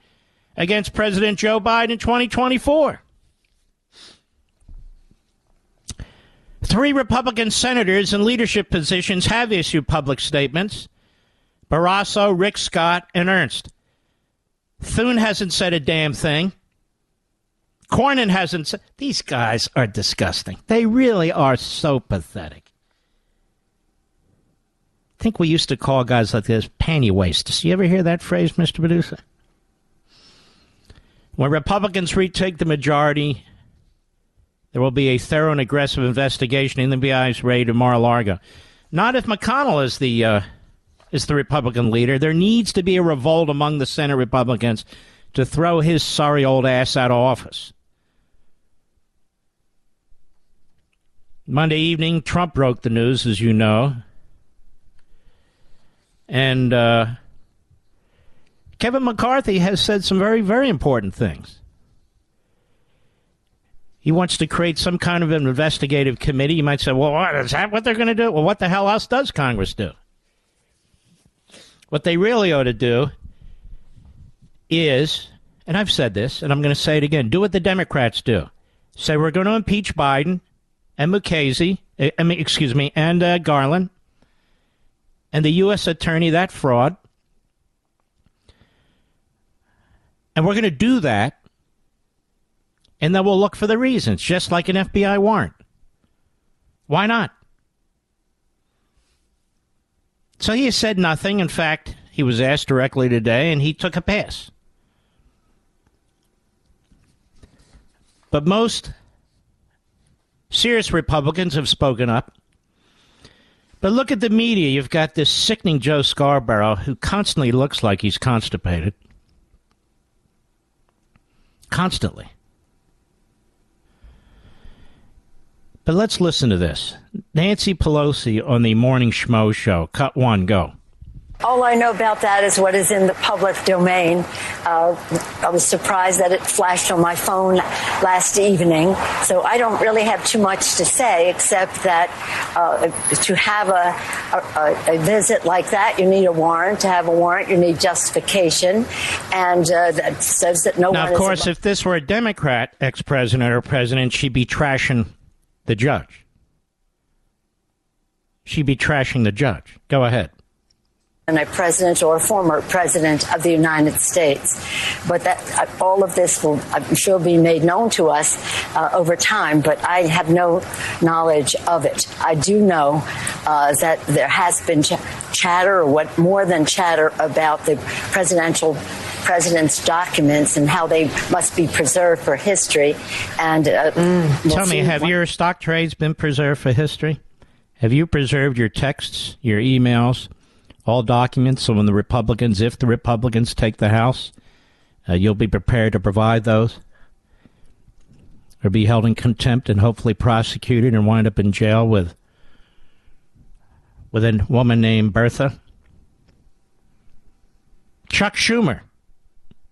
against President Joe Biden in 2024. Three Republican senators in leadership positions have issued public statements Barrasso, Rick Scott, and Ernst. Thune hasn't said a damn thing. Cornyn hasn't said. These guys are disgusting. They really are so pathetic. I think we used to call guys like this panty wasters. You ever hear that phrase, Mr. Producer? When Republicans retake the majority, there will be a thorough and aggressive investigation in the FBI's raid of Mar-a-Lago. Not if McConnell is the uh, is the Republican leader. There needs to be a revolt among the Senate Republicans to throw his sorry old ass out of office. Monday evening, Trump broke the news, as you know. And uh, Kevin McCarthy has said some very, very important things. He wants to create some kind of an investigative committee. You might say, well, what, is that what they're going to do? Well, what the hell else does Congress do? What they really ought to do is, and I've said this, and I'm going to say it again, do what the Democrats do. Say we're going to impeach Biden and Mukasey, eh, excuse me, and uh, Garland, and the U.S. attorney, that fraud. And we're going to do that, and then we'll look for the reasons, just like an FBI warrant. Why not? So he said nothing. In fact, he was asked directly today, and he took a pass. But most serious Republicans have spoken up. But look at the media. You've got this sickening Joe Scarborough who constantly looks like he's constipated. Constantly. But let's listen to this. Nancy Pelosi on the Morning Schmo show. Cut one, go. All I know about that is what is in the public domain. Uh, I was surprised that it flashed on my phone last evening, so I don't really have too much to say except that uh, to have a, a, a, visit like that, you need a warrant. To have a warrant, you need justification, and uh, that says that no now, one. Now, of course, if this were a Democrat ex-president or president, she'd be trashing the judge. She'd be trashing the judge. Go ahead a president or a former president of the United States. But that uh, all of this will, I'm sure, be made known to us uh, over time. But I have no knowledge of it. I do know uh, that there has been ch- chatter, or what more than chatter, about the presidential president's documents and how they must be preserved for history. And uh, mm. we'll tell me, have what- your stock trades been preserved for history? Have you preserved your texts, your emails? All documents. So when the Republicans, if the Republicans take the House, uh, you'll be prepared to provide those or be held in contempt and hopefully prosecuted and wind up in jail with with a woman named Bertha. Chuck Schumer.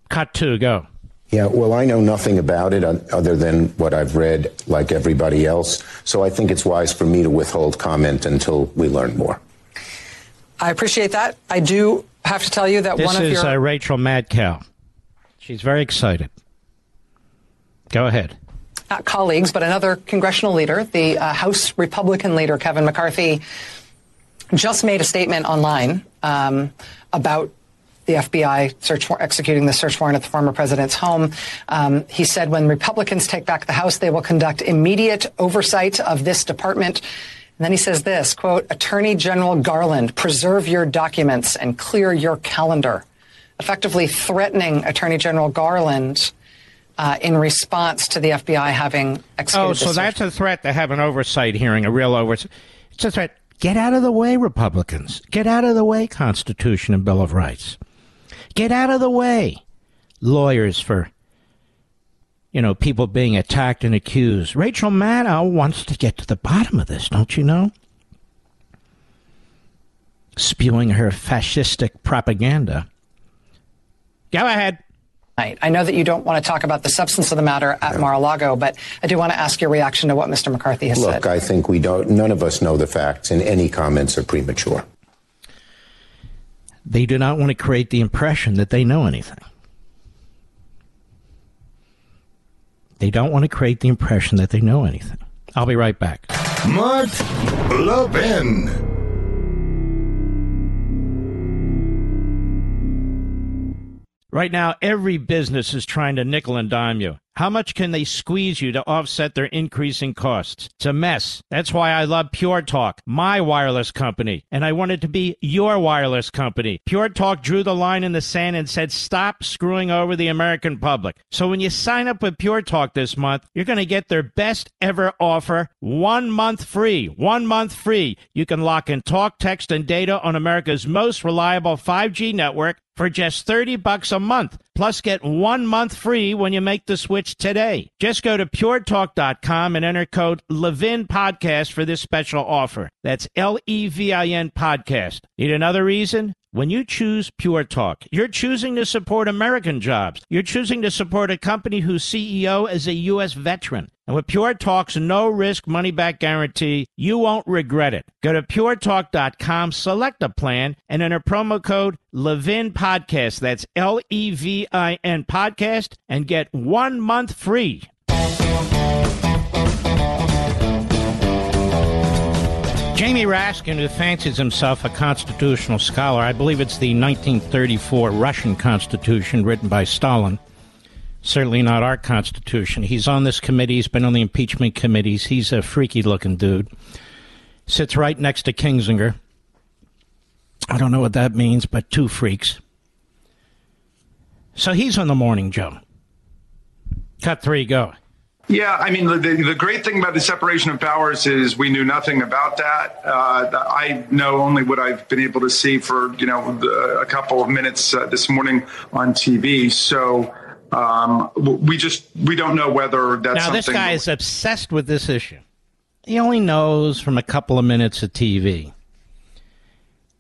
Cut two, go. Yeah, well, I know nothing about it other than what I've read, like everybody else. So I think it's wise for me to withhold comment until we learn more. I appreciate that. I do have to tell you that this one of your. This is uh, Rachel Madcow. She's very excited. Go ahead. Not colleagues, but another congressional leader, the uh, House Republican leader, Kevin McCarthy, just made a statement online um, about the FBI search war- executing the search warrant at the former president's home. Um, he said when Republicans take back the House, they will conduct immediate oversight of this department and then he says this, quote, Attorney General Garland, preserve your documents and clear your calendar, effectively threatening Attorney General Garland uh, in response to the FBI having executed Oh, so that's a threat to have an oversight hearing, a real oversight. It's a threat. Get out of the way, Republicans. Get out of the way, Constitution and Bill of Rights. Get out of the way, lawyers for you know, people being attacked and accused. Rachel Maddow wants to get to the bottom of this, don't you know? Spewing her fascistic propaganda. Go ahead. I know that you don't want to talk about the substance of the matter at Mar-a-Lago, but I do want to ask your reaction to what Mr. McCarthy has Look, said. Look, I think we don't. None of us know the facts, and any comments are premature. They do not want to create the impression that they know anything. They don't want to create the impression that they know anything. I'll be right back. Mark Levin. Right now, every business is trying to nickel and dime you. How much can they squeeze you to offset their increasing costs? It's a mess. That's why I love Pure Talk, my wireless company, and I wanted to be your wireless company. Pure Talk drew the line in the sand and said, stop screwing over the American public. So when you sign up with Pure Talk this month, you're going to get their best ever offer one month free. One month free. You can lock in talk, text, and data on America's most reliable 5G network for just 30 bucks a month. Plus get one month free when you make the switch today. Just go to puretalk.com and enter code Levin Podcast for this special offer. That's L E V I N Podcast. Need another reason? When you choose Pure Talk, you're choosing to support American jobs. You're choosing to support a company whose CEO is a U.S. veteran. And with Pure Talk's no risk money back guarantee, you won't regret it. Go to puretalk.com, select a plan, and enter promo code Levin Podcast. That's L E V I N Podcast, and get one month free. Jamie Raskin, who fancies himself a constitutional scholar, I believe it's the 1934 Russian Constitution written by Stalin. Certainly not our Constitution. He's on this committee. He's been on the impeachment committees. He's a freaky looking dude. Sits right next to Kinzinger. I don't know what that means, but two freaks. So he's on the morning, Joe. Cut three, go. Yeah, I mean, the, the great thing about the separation of powers is we knew nothing about that. Uh, I know only what I've been able to see for, you know, a couple of minutes uh, this morning on TV. So um, we just, we don't know whether that's Now, this guy is obsessed with this issue. He only knows from a couple of minutes of TV.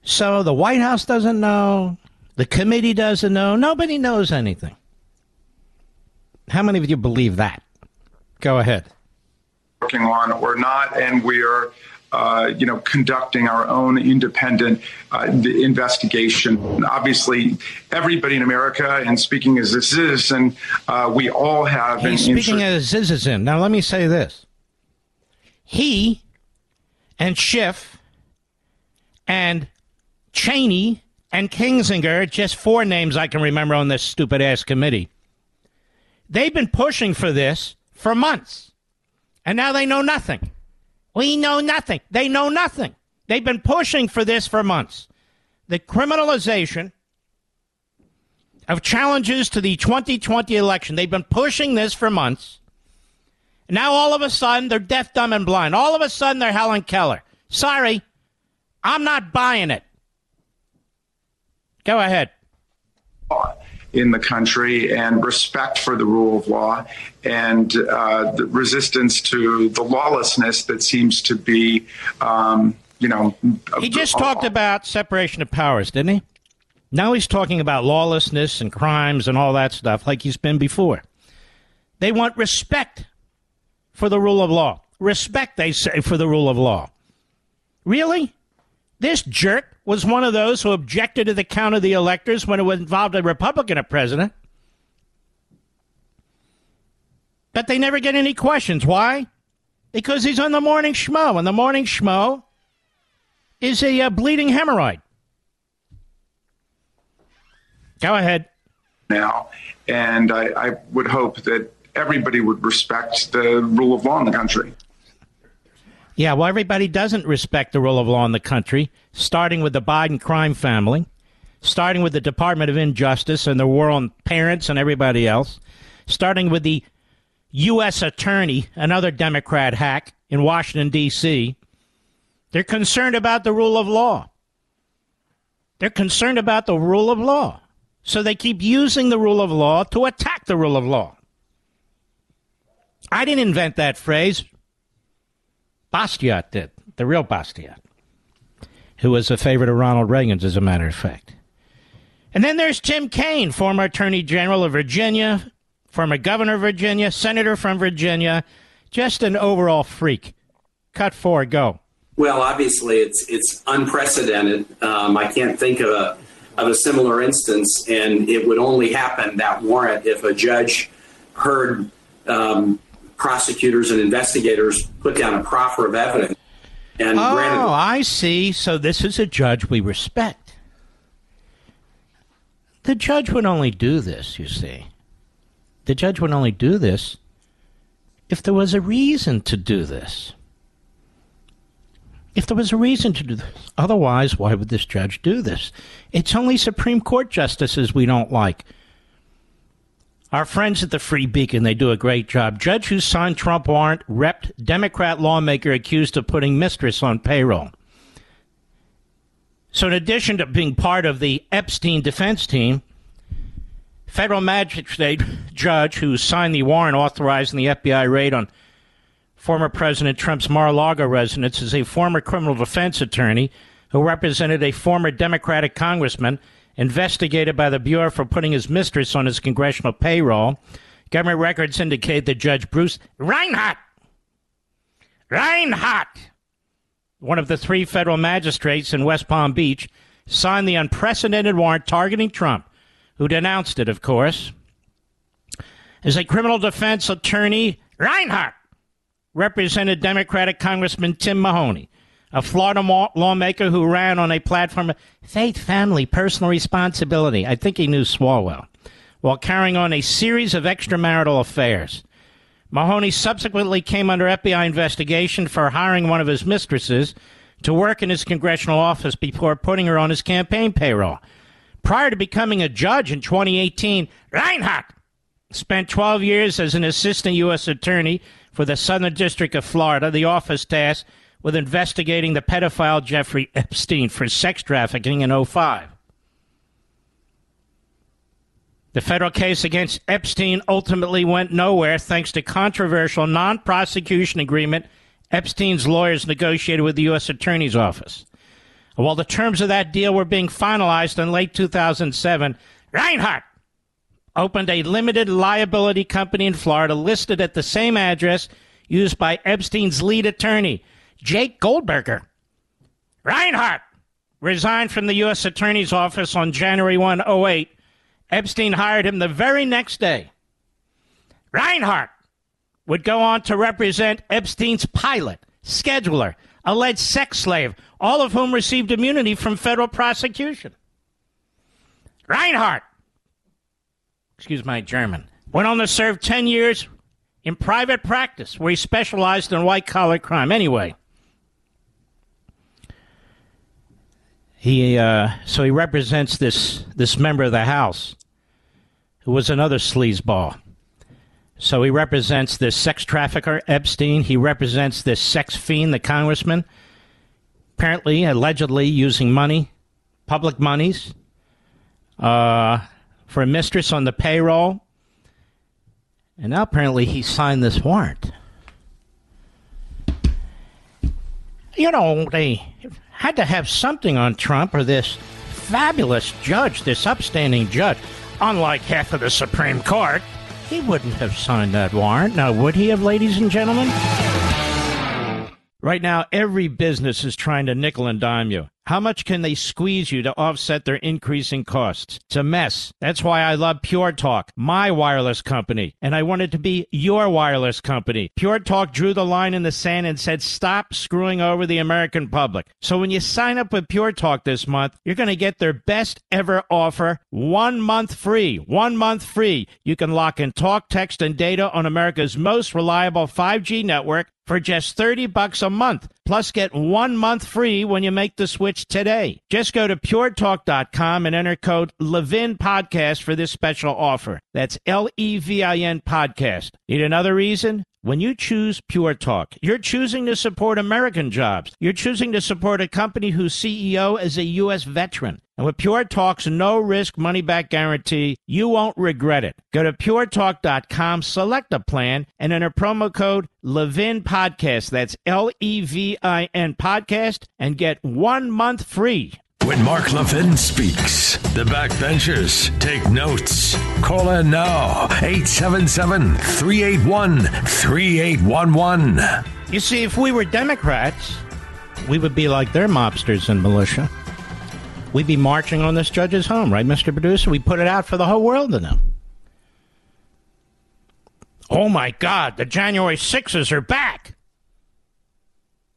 So the White House doesn't know. The committee doesn't know. Nobody knows anything. How many of you believe that? Go ahead. working on or not, and we are. Uh, you know, conducting our own independent uh, investigation. Obviously, everybody in America, and speaking as a citizen, uh, we all have. He's speaking as a citizen. Now, let me say this: he and Schiff and Cheney and Kinzinger, just four names I can remember on this stupid ass committee. They've been pushing for this for months. And now they know nothing. We know nothing. They know nothing. They've been pushing for this for months. The criminalization of challenges to the 2020 election. They've been pushing this for months. Now all of a sudden they're deaf, dumb, and blind. All of a sudden they're Helen Keller. Sorry, I'm not buying it. Go ahead. Uh, in the country and respect for the rule of law and uh, the resistance to the lawlessness that seems to be, um, you know. He just talked about separation of powers, didn't he? Now he's talking about lawlessness and crimes and all that stuff like he's been before. They want respect for the rule of law. Respect, they say, for the rule of law. Really? This jerk was one of those who objected to the count of the electors when it involved a Republican as president. But they never get any questions. Why? Because he's on the morning schmo, and the morning schmo is a uh, bleeding hemorrhoid. Go ahead. now, and I, I would hope that everybody would respect the rule of law in the country. Yeah, well, everybody doesn't respect the rule of law in the country, starting with the Biden crime family, starting with the Department of Injustice and the war on parents and everybody else, starting with the U.S. Attorney, another Democrat hack in Washington, D.C. They're concerned about the rule of law. They're concerned about the rule of law. So they keep using the rule of law to attack the rule of law. I didn't invent that phrase. Bastiat did, the real Bastiat, who was a favorite of Ronald Reagan's, as a matter of fact. And then there's Tim Kaine, former Attorney General of Virginia, former Governor of Virginia, Senator from Virginia, just an overall freak. Cut four, go. Well, obviously, it's it's unprecedented. Um, I can't think of a of a similar instance, and it would only happen that warrant if a judge heard um, prosecutors and investigators put down a proffer of evidence. And oh, granted, I see. So this is a judge we respect. the judge would only do this, you see. The judge would only do this if there was a reason to do this. If there was a reason to do this. Otherwise, why would this judge do this? It's only Supreme Court justices we don't like. Our friends at the Free Beacon, they do a great job. Judge who signed Trump warrant repped Democrat lawmaker accused of putting mistress on payroll. So, in addition to being part of the Epstein defense team, federal magistrate judge who signed the warrant authorizing the FBI raid on former President Trump's Mar-a-Lago residence is a former criminal defense attorney who represented a former Democratic congressman investigated by the Bureau for putting his mistress on his congressional payroll. Government records indicate that Judge Bruce Reinhart, Reinhart, one of the three federal magistrates in West Palm Beach, signed the unprecedented warrant targeting Trump, who denounced it, of course. As a criminal defense attorney, Reinhart represented Democratic Congressman Tim Mahoney, a Florida lawmaker who ran on a platform of faith, family, personal responsibility. I think he knew Swalwell, while carrying on a series of extramarital affairs. Mahoney subsequently came under FBI investigation for hiring one of his mistresses to work in his congressional office before putting her on his campaign payroll. Prior to becoming a judge in 2018, Reinhart spent 12 years as an assistant U.S. attorney for the Southern District of Florida, the office tasked with investigating the pedophile Jeffrey Epstein for sex trafficking in 05. The federal case against Epstein ultimately went nowhere thanks to controversial non prosecution agreement Epstein's lawyers negotiated with the U.S. Attorney's Office. While the terms of that deal were being finalized in late 2007, Reinhart opened a limited liability company in Florida listed at the same address used by Epstein's lead attorney, Jake Goldberger. Reinhart resigned from the U.S. Attorney's Office on January 1, 08. Epstein hired him the very next day. Reinhart would go on to represent Epstein's pilot, scheduler, alleged sex slave, all of whom received immunity from federal prosecution. Reinhart, excuse my German, went on to serve 10 years in private practice where he specialized in white collar crime. Anyway, he uh, so he represents this this member of the House who was another sleazeball. So he represents this sex trafficker Epstein. He represents this sex fiend, the congressman, apparently allegedly using money, public monies, uh, for a mistress on the payroll. And now apparently he signed this warrant. You know, they had to have something on Trump or this fabulous judge, this upstanding judge. Unlike half of the Supreme Court, he wouldn't have signed that warrant. Now, would he have, ladies and gentlemen? Right now, every business is trying to nickel and dime you. How much can they squeeze you to offset their increasing costs? It's a mess. That's why I love Pure Talk, my wireless company, and I wanted to be your wireless company. Pure Talk drew the line in the sand and said, stop screwing over the American public. So when you sign up with Pure Talk this month, you're going to get their best ever offer one month free. One month free. You can lock in talk, text, and data on America's most reliable 5G network for just 30 bucks a month. Plus, get one month free when you make the switch today. Just go to puretalk.com and enter code Levin Podcast for this special offer. That's L E V I N Podcast. Need another reason? When you choose Pure Talk, you're choosing to support American jobs. You're choosing to support a company whose CEO is a U.S. veteran. And with Pure Talk's no risk money back guarantee, you won't regret it. Go to puretalk.com, select a plan, and enter promo code Levin Podcast. That's L E V I N Podcast, and get one month free. When Mark Levin speaks, the backbenchers take notes. Call in now 877 381 3811. You see, if we were Democrats, we would be like their mobsters and militia we'd be marching on this judge's home, right, Mr. Producer? We put it out for the whole world to know. Oh my God, the January 6s are back.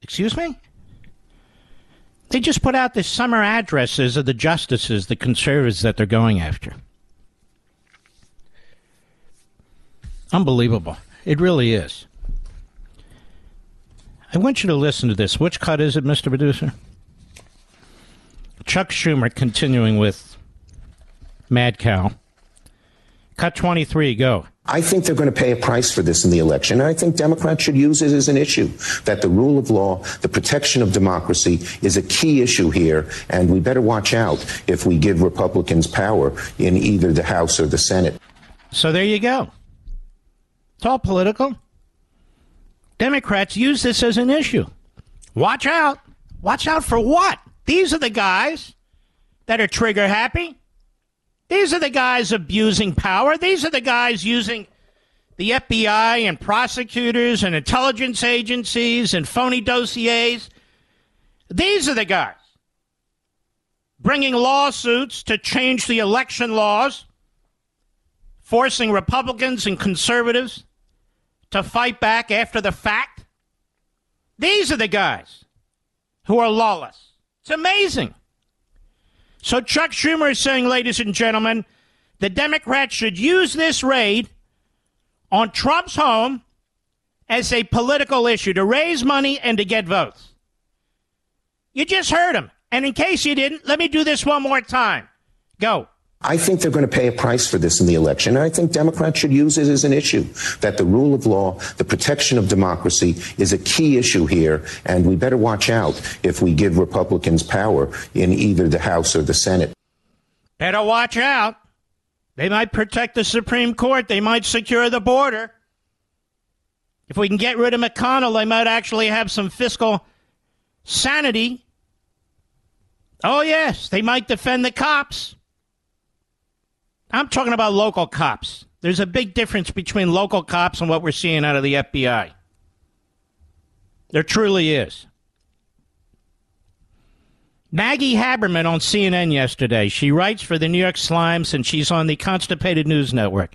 Excuse me? They just put out the summer addresses of the justices, the conservatives that they're going after. Unbelievable. It really is. I want you to listen to this. Which cut is it, Mr. Producer? Chuck Schumer continuing with Mad Cow. Cut 23, go. I think they're going to pay a price for this in the election. And I think Democrats should use it as an issue that the rule of law, the protection of democracy is a key issue here. And we better watch out if we give Republicans power in either the House or the Senate. So there you go. It's all political. Democrats use this as an issue. Watch out. Watch out for what? These are the guys that are trigger happy. These are the guys abusing power. These are the guys using the FBI and prosecutors and intelligence agencies and phony dossiers. These are the guys bringing lawsuits to change the election laws, forcing Republicans and conservatives to fight back after the fact. These are the guys who are lawless. It's amazing. So Chuck Schumer is saying, ladies and gentlemen, the Democrats should use this raid on Trump's home as a political issue to raise money and to get votes. You just heard him. And in case you didn't, let me do this one more time. Go. I think they're going to pay a price for this in the election. And I think Democrats should use it as an issue that the rule of law, the protection of democracy is a key issue here. And we better watch out if we give Republicans power in either the House or the Senate. Better watch out. They might protect the Supreme Court. They might secure the border. If we can get rid of McConnell, they might actually have some fiscal sanity. Oh, yes, they might defend the cops. I'm talking about local cops. There's a big difference between local cops and what we're seeing out of the FBI. There truly is. Maggie Haberman on CNN yesterday. She writes for the New York Slimes and she's on the Constipated News Network.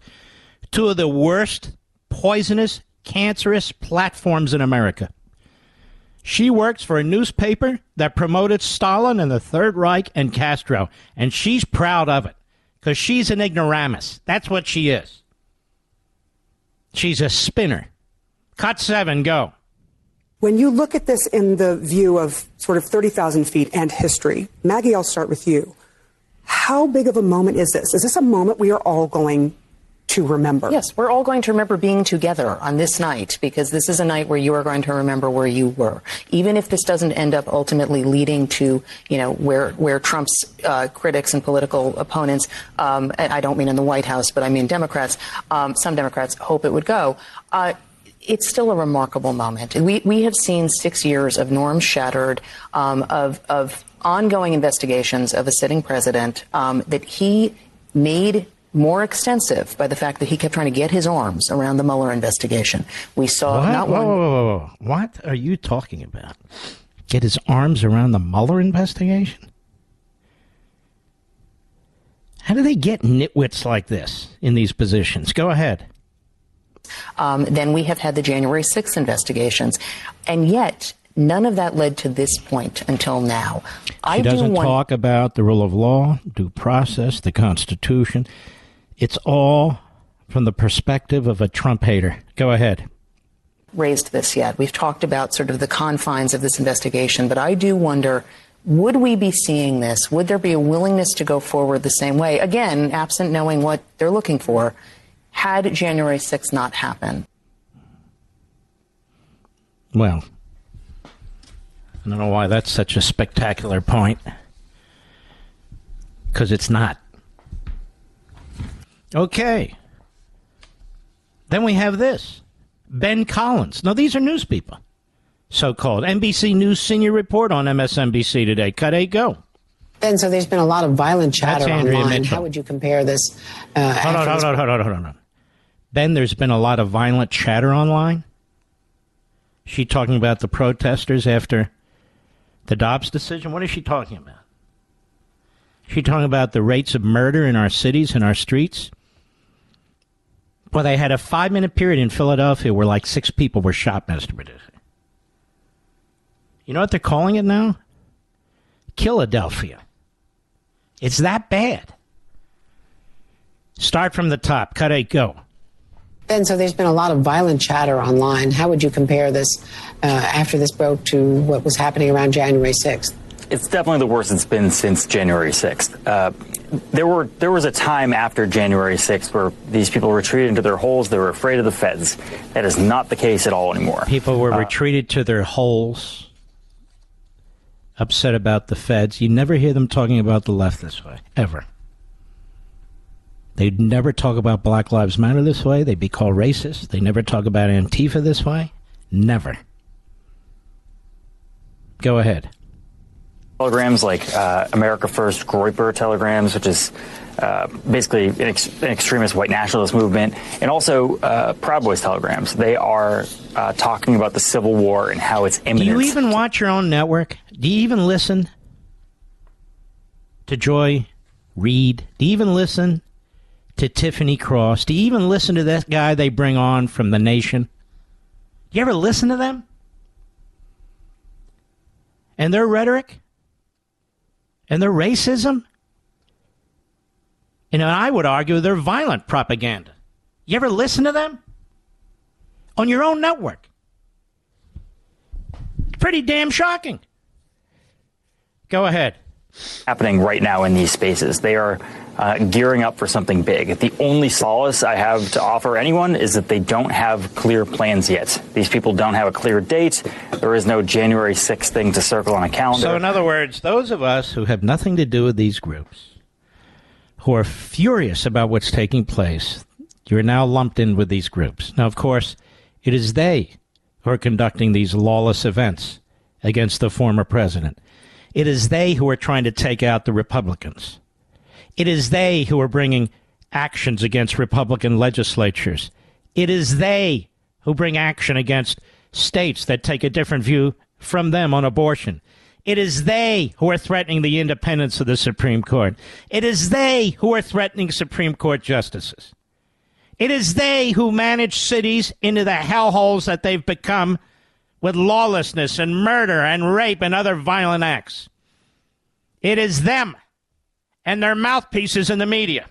Two of the worst, poisonous, cancerous platforms in America. She works for a newspaper that promoted Stalin and the Third Reich and Castro, and she's proud of it because she's an ignoramus. That's what she is. She's a spinner. Cut seven, go. When you look at this in the view of sort of 30,000 feet and history, Maggie, I'll start with you. How big of a moment is this? Is this a moment we are all going to remember? Yes, we're all going to remember being together on this night because this is a night where you are going to remember where you were. Even if this doesn't end up ultimately leading to, you know, where where Trump's uh, critics and political opponents, um, and I don't mean in the White House, but I mean Democrats, um, some Democrats hope it would go. Uh, it's still a remarkable moment. We, we have seen six years of norms shattered, um, of, of ongoing investigations of a sitting president um, that he made more extensive by the fact that he kept trying to get his arms around the Mueller investigation. We saw what? not whoa, one. Whoa, whoa, whoa. What are you talking about? Get his arms around the Mueller investigation? How do they get nitwits like this in these positions? Go ahead. Um, then we have had the January 6th investigations. And yet, none of that led to this point until now. She I doesn't do want, talk about the rule of law, due process, the Constitution. It's all from the perspective of a Trump hater. Go ahead. raised this yet. We've talked about sort of the confines of this investigation, but I do wonder would we be seeing this? Would there be a willingness to go forward the same way? Again, absent knowing what they're looking for, had January 6th not happened. Well, I don't know why that's such a spectacular point. Because it's not. Okay. Then we have this Ben Collins. Now, these are news people, so called. NBC News senior report on MSNBC today. Cut eight, go. Ben, so there's been a lot of violent chatter online. Mitchell. How would you compare this? Uh, Hold on, hold on, hold on, hold on, hold on. Ben, there's been a lot of violent chatter online. She talking about the protesters after the Dobbs decision. What is she talking about? She talking about the rates of murder in our cities and our streets. Well, they had a five minute period in Philadelphia where like six people were shot, Mr. Producer. You know what they're calling it now? Killadelphia. It's that bad. Start from the top. Cut eight, go. Ben, so there's been a lot of violent chatter online. How would you compare this uh, after this broke to what was happening around January 6th? It's definitely the worst it's been since January 6th. Uh, there were there was a time after January 6th where these people retreated into their holes. They were afraid of the feds. That is not the case at all anymore. People were Uh, retreated to their holes, upset about the feds. You never hear them talking about the left this way, ever. They'd never talk about Black Lives Matter this way. They'd be called racist. They never talk about Antifa this way. Never. Go ahead. Telegrams like uh, America First Groyper telegrams, which is uh, basically an, ex- an extremist white nationalist movement, and also uh, Proud Boys telegrams. They are uh, talking about the Civil War and how it's imminent. Do you even watch your own network? Do you even listen to Joy Reid? Do you even listen to Tiffany Cross? Do you even listen to that guy they bring on from The Nation? Do you ever listen to them? And their rhetoric? And their racism? Know, I would argue they're violent propaganda. You ever listen to them? On your own network? Pretty damn shocking. Go ahead. happening right now in these spaces. They are uh, gearing up for something big. The only solace I have to offer anyone is that they don't have clear plans yet. These people don't have a clear date. There is no January 6th thing to circle on a calendar. So, in other words, those of us who have nothing to do with these groups, who are furious about what's taking place, you're now lumped in with these groups. Now, of course, it is they who are conducting these lawless events against the former president. It is they who are trying to take out the Republicans. It is they who are bringing actions against Republican legislatures. It is they who bring action against states that take a different view from them on abortion. It is they who are threatening the independence of the Supreme Court. It is they who are threatening Supreme Court justices. It is they who manage cities into the hellholes that they've become with lawlessness and murder and rape and other violent acts. It is them and their mouthpieces in the media.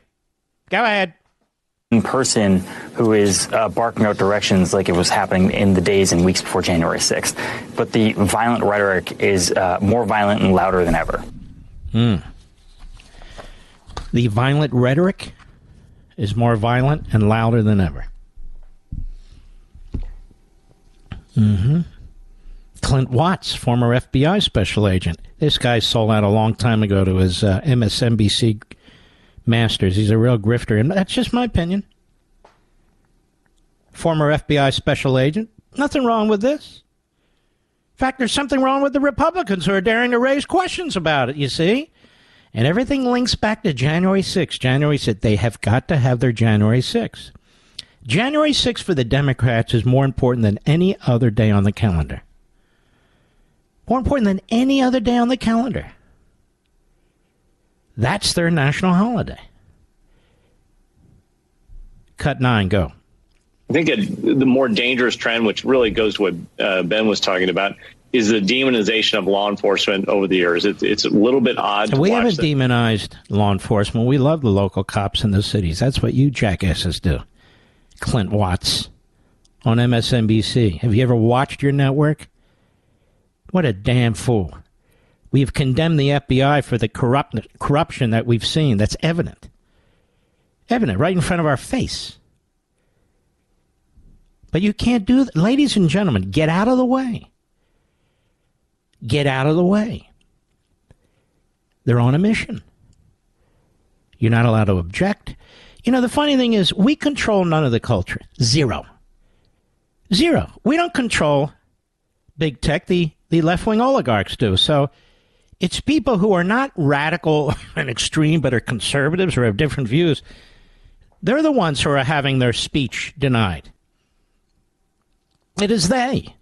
Go ahead. person who is uh, barking out directions like it was happening in the days and weeks before January 6th. But the violent rhetoric is uh, more violent and louder than ever. Hmm. The violent rhetoric is more violent and louder than ever. hmm Clint Watts, former FBI special agent. This guy sold out a long time ago to his uh, MSNBC masters. He's a real grifter, and that's just my opinion. Former FBI special agent. Nothing wrong with this. In fact, there's something wrong with the Republicans who are daring to raise questions about it, you see? And everything links back to January 6th. January 6th. They have got to have their January 6th. January 6th for the Democrats is more important than any other day on the calendar. More important than any other day on the calendar. That's their national holiday. Cut nine, go. I think a, the more dangerous trend, which really goes to what uh, Ben was talking about, is the demonization of law enforcement over the years. It's, it's a little bit odd. To we haven't that. demonized law enforcement. We love the local cops in the cities. That's what you jackasses do. Clint Watts on MSNBC. Have you ever watched your network? What a damn fool. We have condemned the FBI for the corrupt, corruption that we've seen. That's evident. Evident, right in front of our face. But you can't do that. Ladies and gentlemen, get out of the way. Get out of the way. They're on a mission. You're not allowed to object. You know, the funny thing is, we control none of the culture. Zero. Zero. We don't control big tech. The, the left wing oligarchs do. So it's people who are not radical and extreme, but are conservatives or have different views. They're the ones who are having their speech denied. It is they.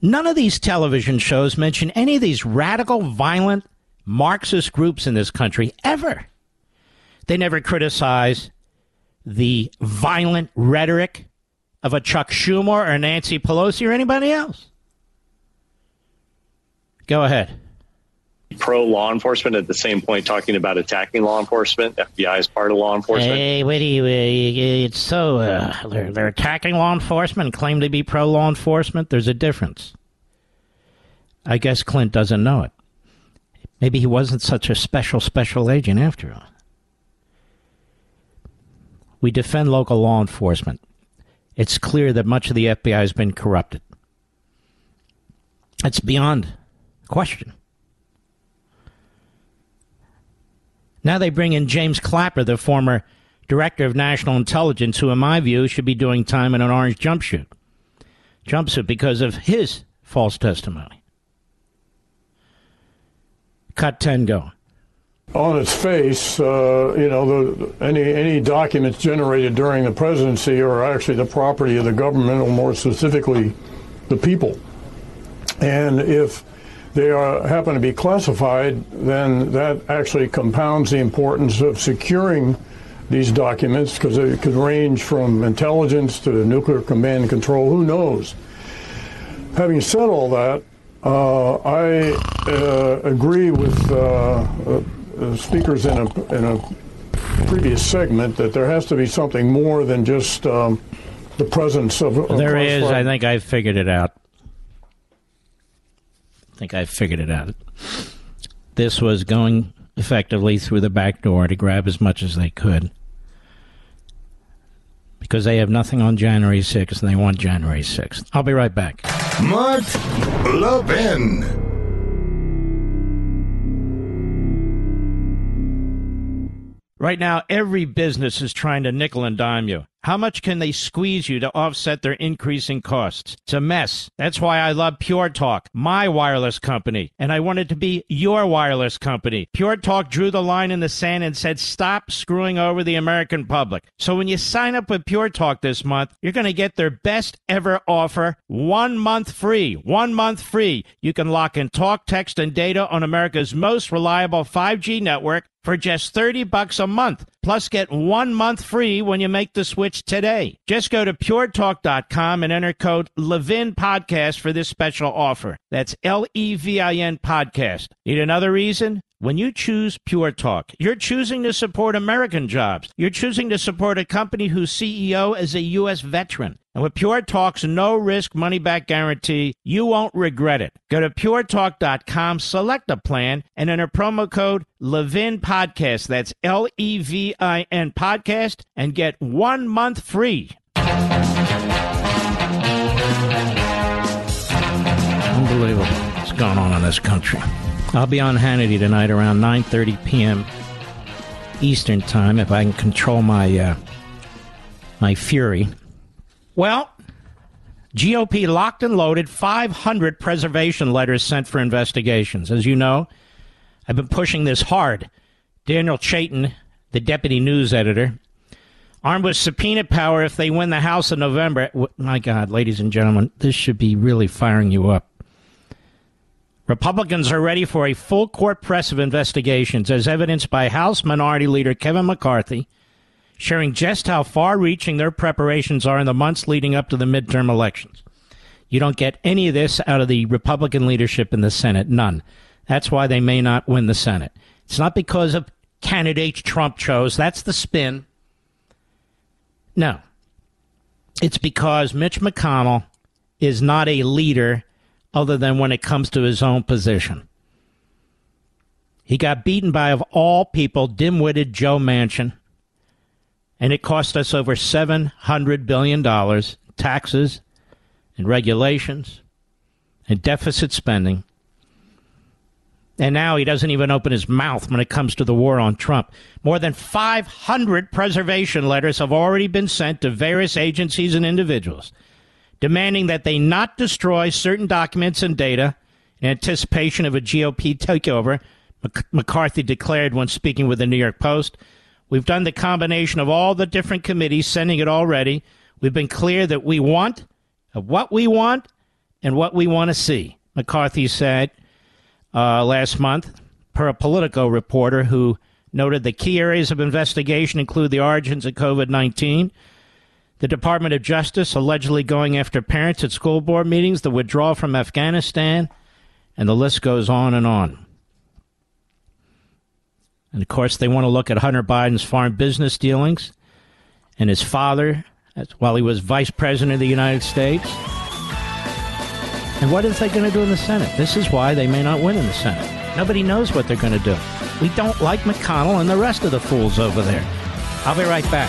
None of these television shows mention any of these radical, violent Marxist groups in this country ever. They never criticize the violent rhetoric of a Chuck Schumer or Nancy Pelosi or anybody else. Go ahead. pro law enforcement at the same point talking about attacking law enforcement. FBI is part of law enforcement. Hey, what do you? Uh, it's so uh, they're they're attacking law enforcement and claim to be pro law enforcement. There's a difference. I guess Clint doesn't know it. Maybe he wasn't such a special special agent after all. We defend local law enforcement. It's clear that much of the FBI has been corrupted. It's beyond question. Now they bring in James Clapper, the former director of national intelligence, who, in my view, should be doing time in an orange jumpsuit. Jumpsuit because of his false testimony. Cut 10 go. On its face, uh, you know, the, any any documents generated during the presidency are actually the property of the government, or more specifically, the people. And if they are, happen to be classified, then that actually compounds the importance of securing these documents because it could range from intelligence to nuclear command and control. Who knows? Having said all that, uh, I uh, agree with uh, uh speakers in a, in a previous segment that there has to be something more than just um, the presence of. of there is. I think I figured it out think I figured it out. This was going effectively through the back door to grab as much as they could because they have nothing on January 6th and they want January 6th. I'll be right back. Mark Levin. Right now, every business is trying to nickel and dime you. How much can they squeeze you to offset their increasing costs? It's a mess. That's why I love Pure Talk, my wireless company, and I wanted to be your wireless company. Pure Talk drew the line in the sand and said, stop screwing over the American public. So when you sign up with Pure Talk this month, you're going to get their best ever offer one month free. One month free. You can lock in talk, text, and data on America's most reliable 5G network for just 30 bucks a month. Plus get 1 month free when you make the switch today. Just go to puretalk.com and enter code Levin podcast for this special offer. That's L E V I N podcast. Need another reason? When you choose Pure Talk, you're choosing to support American jobs. You're choosing to support a company whose CEO is a U.S. veteran. And with Pure Talk's no risk money back guarantee, you won't regret it. Go to puretalk.com, select a plan, and enter promo code Levin Podcast. That's L E V I N Podcast, and get one month free. Unbelievable what's going on in this country. I'll be on Hannity tonight around 9:30 p.m. Eastern Time if I can control my uh, my fury. Well, GOP locked and loaded 500 preservation letters sent for investigations. As you know, I've been pushing this hard. Daniel Chaitin, the deputy news editor, armed with subpoena power if they win the House in November. My God, ladies and gentlemen, this should be really firing you up. Republicans are ready for a full court press of investigations, as evidenced by House Minority Leader Kevin McCarthy sharing just how far reaching their preparations are in the months leading up to the midterm elections. You don't get any of this out of the Republican leadership in the Senate. None. That's why they may not win the Senate. It's not because of candidates Trump chose. That's the spin. No. It's because Mitch McConnell is not a leader other than when it comes to his own position. He got beaten by, of all people, dim witted Joe Manchin, and it cost us over $700 billion taxes and regulations and deficit spending. And now he doesn't even open his mouth when it comes to the war on Trump. More than 500 preservation letters have already been sent to various agencies and individuals demanding that they not destroy certain documents and data in anticipation of a GOP takeover, McCarthy declared when speaking with the New York Post. We've done the combination of all the different committees sending it already. We've been clear that we want what we want and what we want to see, McCarthy said uh, last month, per a Politico reporter who noted the key areas of investigation include the origins of COVID 19 the Department of Justice allegedly going after parents at school board meetings, the withdrawal from Afghanistan, and the list goes on and on. And of course, they want to look at Hunter Biden's foreign business dealings and his father while he was vice president of the United States. And what is they going to do in the Senate? This is why they may not win in the Senate. Nobody knows what they're going to do. We don't like McConnell and the rest of the fools over there. I'll be right back.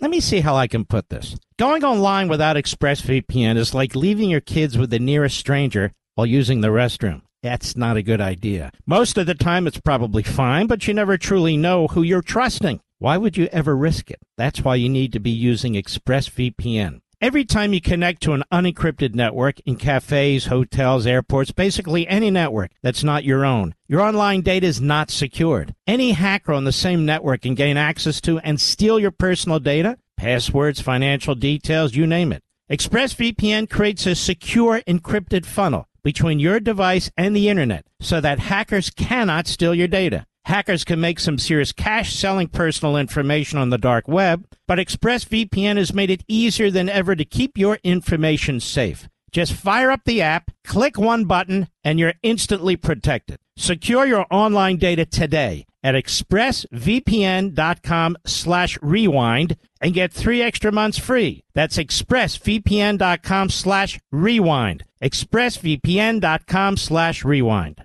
Let me see how I can put this. Going online without ExpressVPN is like leaving your kids with the nearest stranger while using the restroom. That's not a good idea. Most of the time it's probably fine, but you never truly know who you're trusting. Why would you ever risk it? That's why you need to be using ExpressVPN. Every time you connect to an unencrypted network in cafes, hotels, airports, basically any network that's not your own, your online data is not secured. Any hacker on the same network can gain access to and steal your personal data, passwords, financial details, you name it. ExpressVPN creates a secure encrypted tunnel between your device and the internet so that hackers cannot steal your data. Hackers can make some serious cash selling personal information on the dark web, but ExpressVPN has made it easier than ever to keep your information safe. Just fire up the app, click one button, and you're instantly protected. Secure your online data today at expressvpn.com slash rewind and get three extra months free. That's expressvpn.com slash rewind. expressvpn.com slash rewind.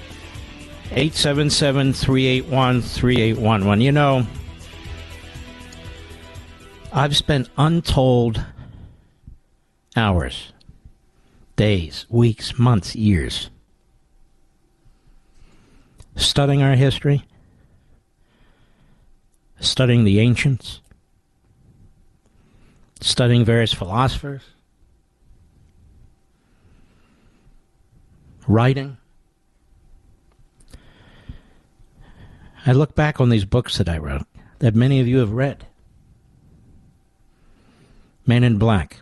877 381 3811. You know, I've spent untold hours, days, weeks, months, years studying our history, studying the ancients, studying various philosophers, writing I look back on these books that I wrote that many of you have read. Men in Black,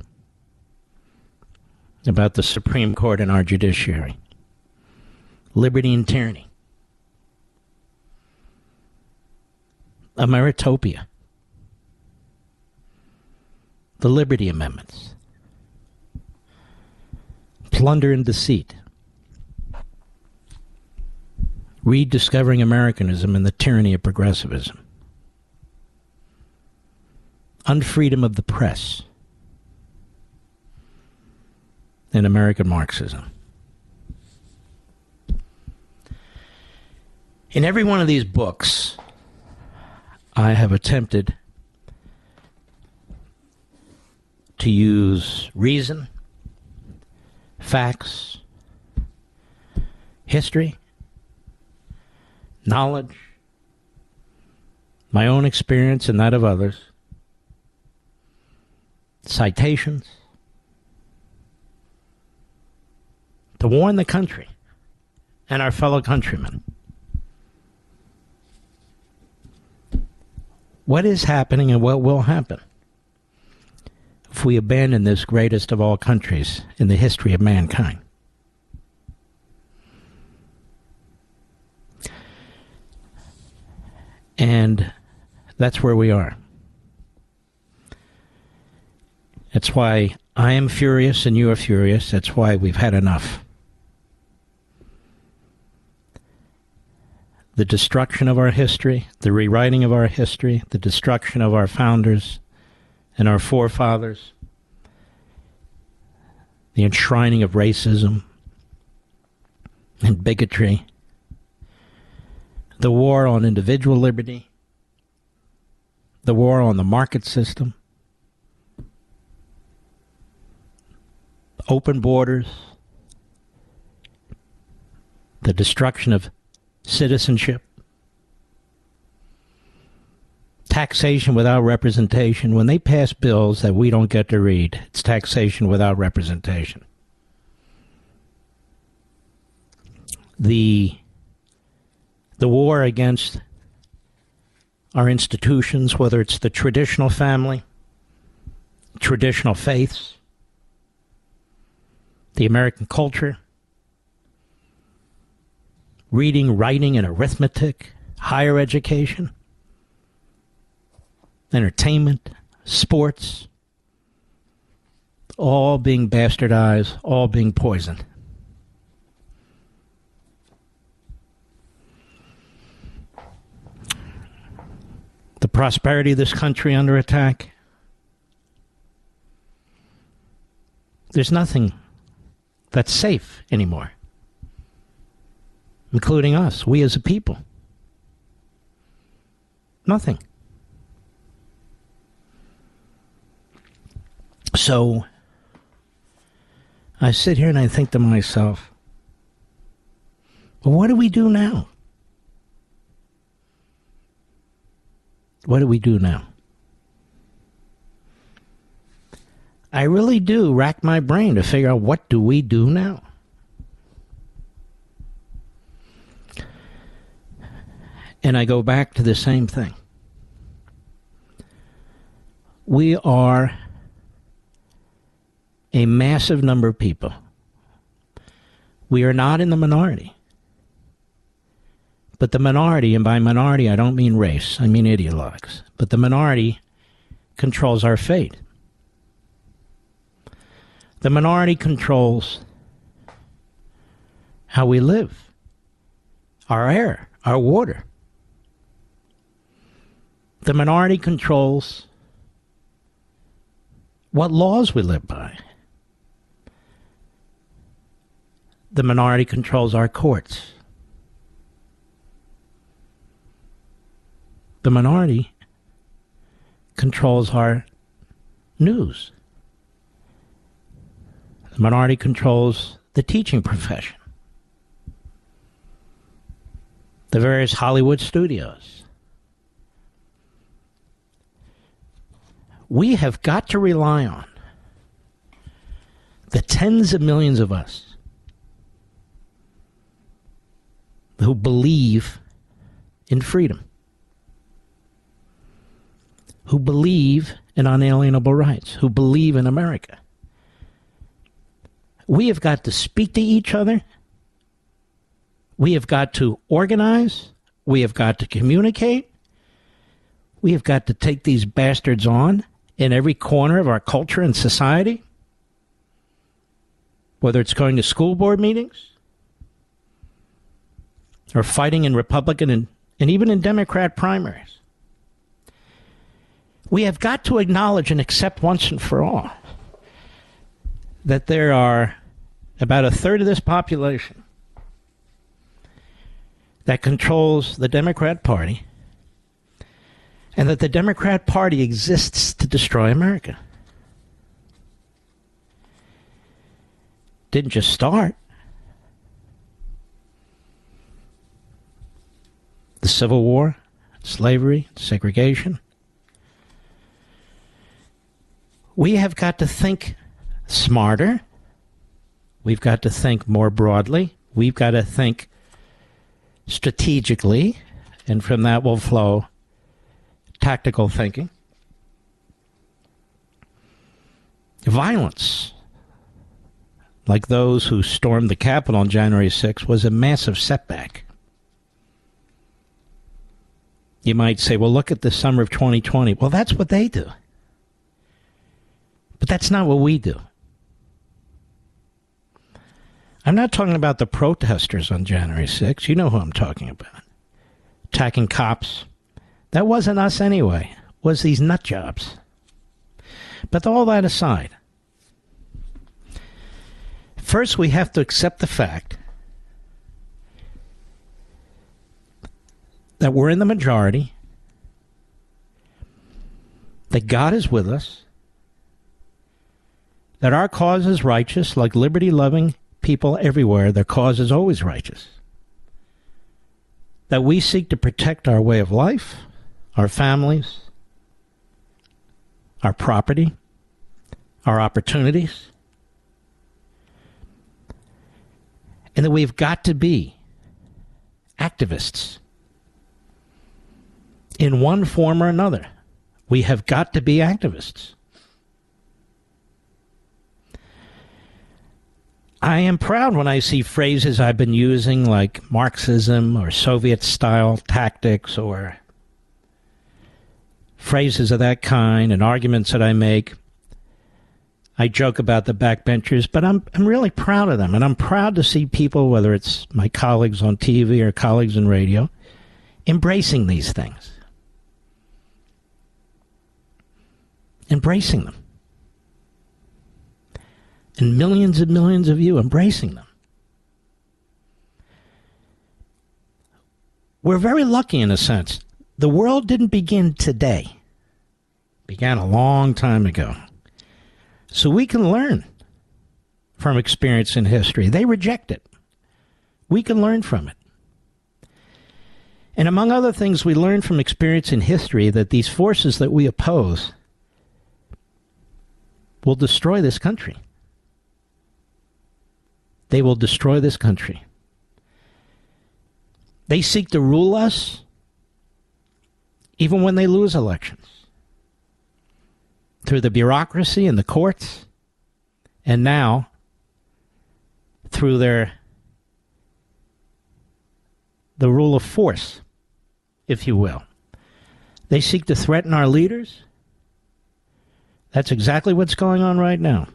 about the Supreme Court and our judiciary, Liberty and Tyranny, Ameritopia, the Liberty Amendments, Plunder and Deceit, Rediscovering Americanism and the Tyranny of Progressivism. Unfreedom of the Press. And American Marxism. In every one of these books, I have attempted to use reason, facts, history, knowledge, my own experience and that of others, citations, to warn the country and our fellow countrymen. What is happening and what will happen if we abandon this greatest of all countries in the history of mankind? And that's where we are. That's why I am furious and you are furious. That's why we've had enough. The destruction of our history, the rewriting of our history, the destruction of our founders and our forefathers, the enshrining of racism and bigotry, the war on individual liberty, the war on the market system, open borders, the destruction of citizenship, taxation without representation. When they pass bills that we don't get to read, it's taxation without representation. The the war against our institutions, whether it's the traditional family, traditional faiths, the American culture, reading, writing, and arithmetic, higher education, entertainment, sports, all being bastardized, all being poisoned. The prosperity of this country under attack. There's nothing that's safe anymore, including us, we as a people. Nothing. So I sit here and I think to myself, well, what do we do now? What do we do now? I really do rack my brain to figure out what do we do now? And I go back to the same thing. We are a massive number of people. We are not in the minority. But the minority, and by minority I don't mean race, I mean ideologues, but the minority controls our fate. The minority controls how we live, our air, our water. The minority controls what laws we live by. The minority controls our courts. The minority controls our news. The minority controls the teaching profession, the various Hollywood studios. We have got to rely on the tens of millions of us who believe in freedom, who believe in unalienable rights, who believe in America we have got to speak to each other. We have got to organize. We have got to communicate. We have got to take these bastards on in every corner of our culture and society. Whether it's going to school board meetings or fighting in Republican and, and even in Democrat primaries. We have got to acknowledge and accept once and for all that there are about a third of this population that controls the Democrat Party, and that the Democrat Party exists to destroy America. Didn't just start. The Civil War, slavery, segregation. We have got to think smarter We've got to think more broadly. We've got to think strategically, and from that will flow tactical thinking. Violence, like those who stormed the Capitol on January 6, was a massive setback. You might say, well, look at the summer of 2020. Well, that's what they do. But that's not what we do. I'm not talking about the protesters on January 6th. You know who I'm talking about. Attacking cops. That wasn't us anyway. It was these nut jobs. But all that aside, first we have to accept the fact that we're in the majority, that God is with us, that our cause is righteous, like liberty loving people everywhere, their cause is always righteous. That we seek to protect our way of life, our families, our property, our opportunities, and that we've got to be activists in one form or another. We have got to be activists. I am proud when I see phrases I've been using like Marxism or Soviet style tactics or phrases of that kind and arguments that I make. I joke about the backbenchers, but I'm I'm really proud of them and I'm proud to see people whether it's my colleagues on TV or colleagues in radio embracing these things. Embracing them and millions and millions of you embracing them. We're very lucky in a sense. The world didn't begin today. It began a long time ago. So we can learn from experience in history. They reject it. We can learn from it. And among other things, we learn from experience in history that these forces that we oppose will destroy this country. They will destroy this country. They seek to rule us even when they lose elections through the bureaucracy and the courts, and now through their the rule of force, if you will. They seek to threaten our leaders. That's exactly what's going on right now.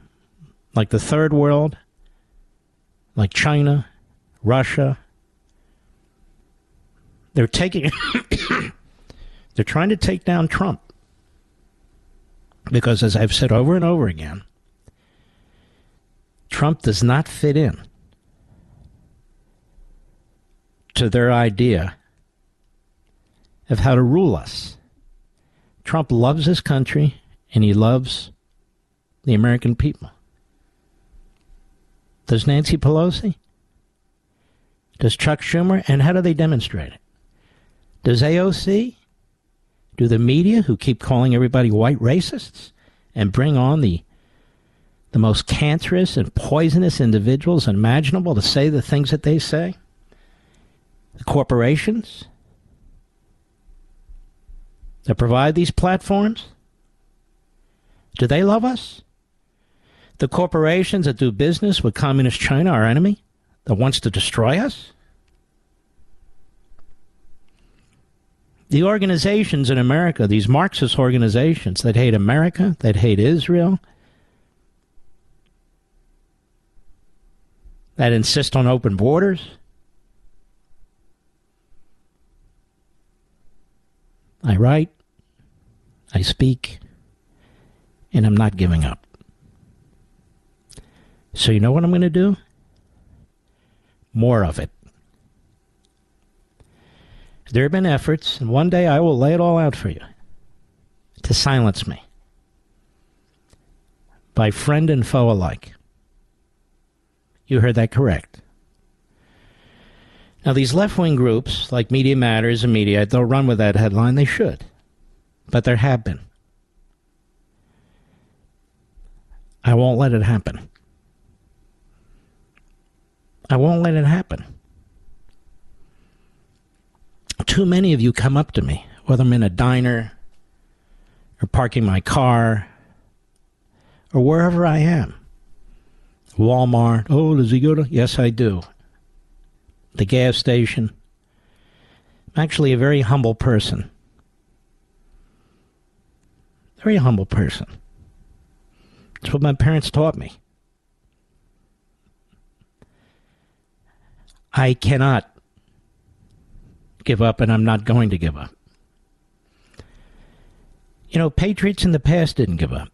Like the third world, like China, Russia. They're taking they're trying to take down Trump. Because as I've said over and over again, Trump does not fit in to their idea of how to rule us. Trump loves his country and he loves the American people. Does Nancy Pelosi? Does Chuck Schumer? And how do they demonstrate it? Does AOC? Do the media, who keep calling everybody white racists and bring on the the most cancerous and poisonous individuals imaginable to say the things that they say? The corporations that provide these platforms? Do they love us? The corporations that do business with Communist China, our enemy, that wants to destroy us? The organizations in America, these Marxist organizations that hate America, that hate Israel, that insist on open borders. I write, I speak, and I'm not giving up. So, you know what I'm going to do? More of it. There have been efforts, and one day I will lay it all out for you, to silence me by friend and foe alike. You heard that correct. Now, these left wing groups, like Media Matters and Mediaite, they'll run with that headline. They should. But there have been. I won't let it happen. I won't let it happen. Too many of you come up to me, whether I'm in a diner or parking my car or wherever I am. Walmart. Oh, does he go to? Yes, I do. The gas station. I'm actually a very humble person. Very humble person. It's what my parents taught me. I cannot give up, and I'm not going to give up. You know, patriots in the past didn't give up.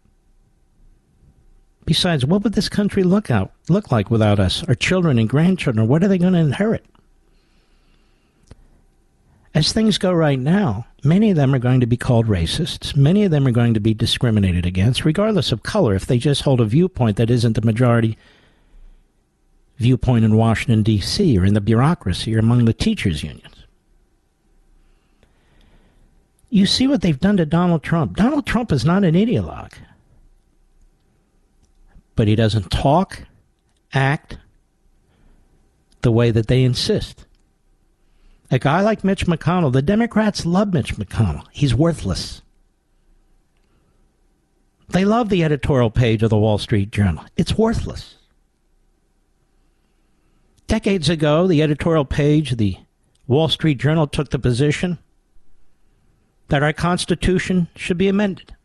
Besides, what would this country look out look like without us? Our children and grandchildren, what are they going to inherit? As things go right now, many of them are going to be called racists. Many of them are going to be discriminated against, regardless of color, if they just hold a viewpoint that isn't the majority viewpoint in Washington, D.C., or in the bureaucracy, or among the teachers' unions. You see what they've done to Donald Trump. Donald Trump is not an ideologue, but he doesn't talk, act the way that they insist. A guy like Mitch McConnell, the Democrats love Mitch McConnell. He's worthless. They love the editorial page of the Wall Street Journal. It's worthless. Decades ago, the editorial page of the Wall Street Journal took the position that our Constitution should be amended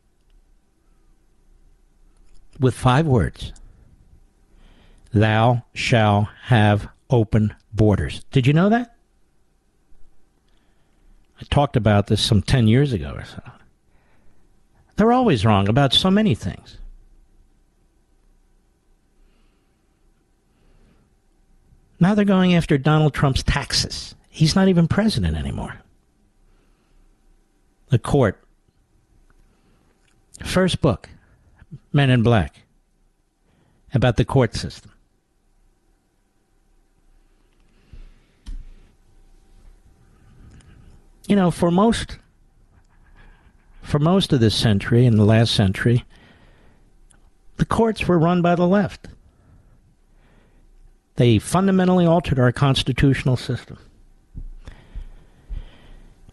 with five words Thou shalt have open borders. Did you know that? I talked about this some 10 years ago or so. They're always wrong about so many things. Now they're going after Donald Trump's taxes. He's not even president anymore. The court. First book, Men in Black, about the court system. You know, for most for most of this century and the last century, the courts were run by the left. They fundamentally altered our constitutional system.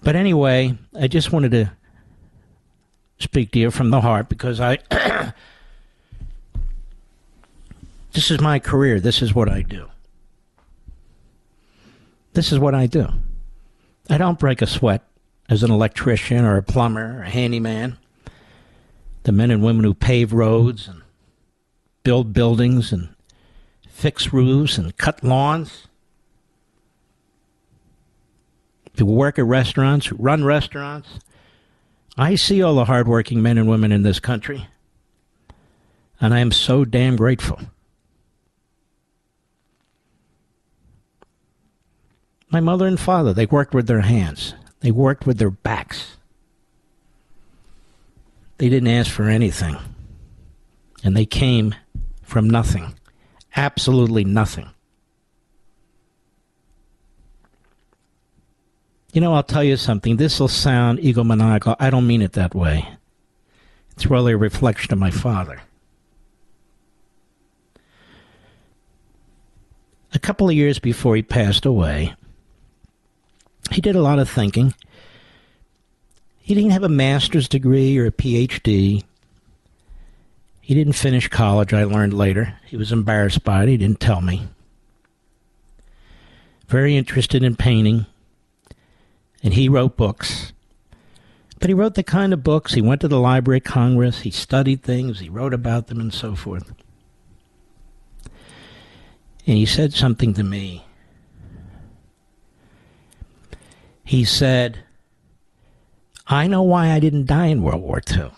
But anyway, I just wanted to speak to you from the heart because I. this is my career. This is what I do. This is what I do. I don't break a sweat as an electrician or a plumber or a handyman. The men and women who pave roads and build buildings and fix roofs and cut lawns, who work at restaurants, run restaurants. I see all the hardworking men and women in this country, and I am so damn grateful. My mother and father, they worked with their hands. They worked with their backs. They didn't ask for anything. And they came from nothing. Absolutely nothing. You know, I'll tell you something. This will sound egomaniacal. I don't mean it that way. It's really a reflection of my father. A couple of years before he passed away, he did a lot of thinking. He didn't have a master's degree or a PhD. He didn't finish college, I learned later. He was embarrassed by it. He didn't tell me. Very interested in painting. And he wrote books. But he wrote the kind of books. He went to the Library of Congress. He studied things. He wrote about them and so forth. And he said something to me he said, I know why I didn't die in World War II.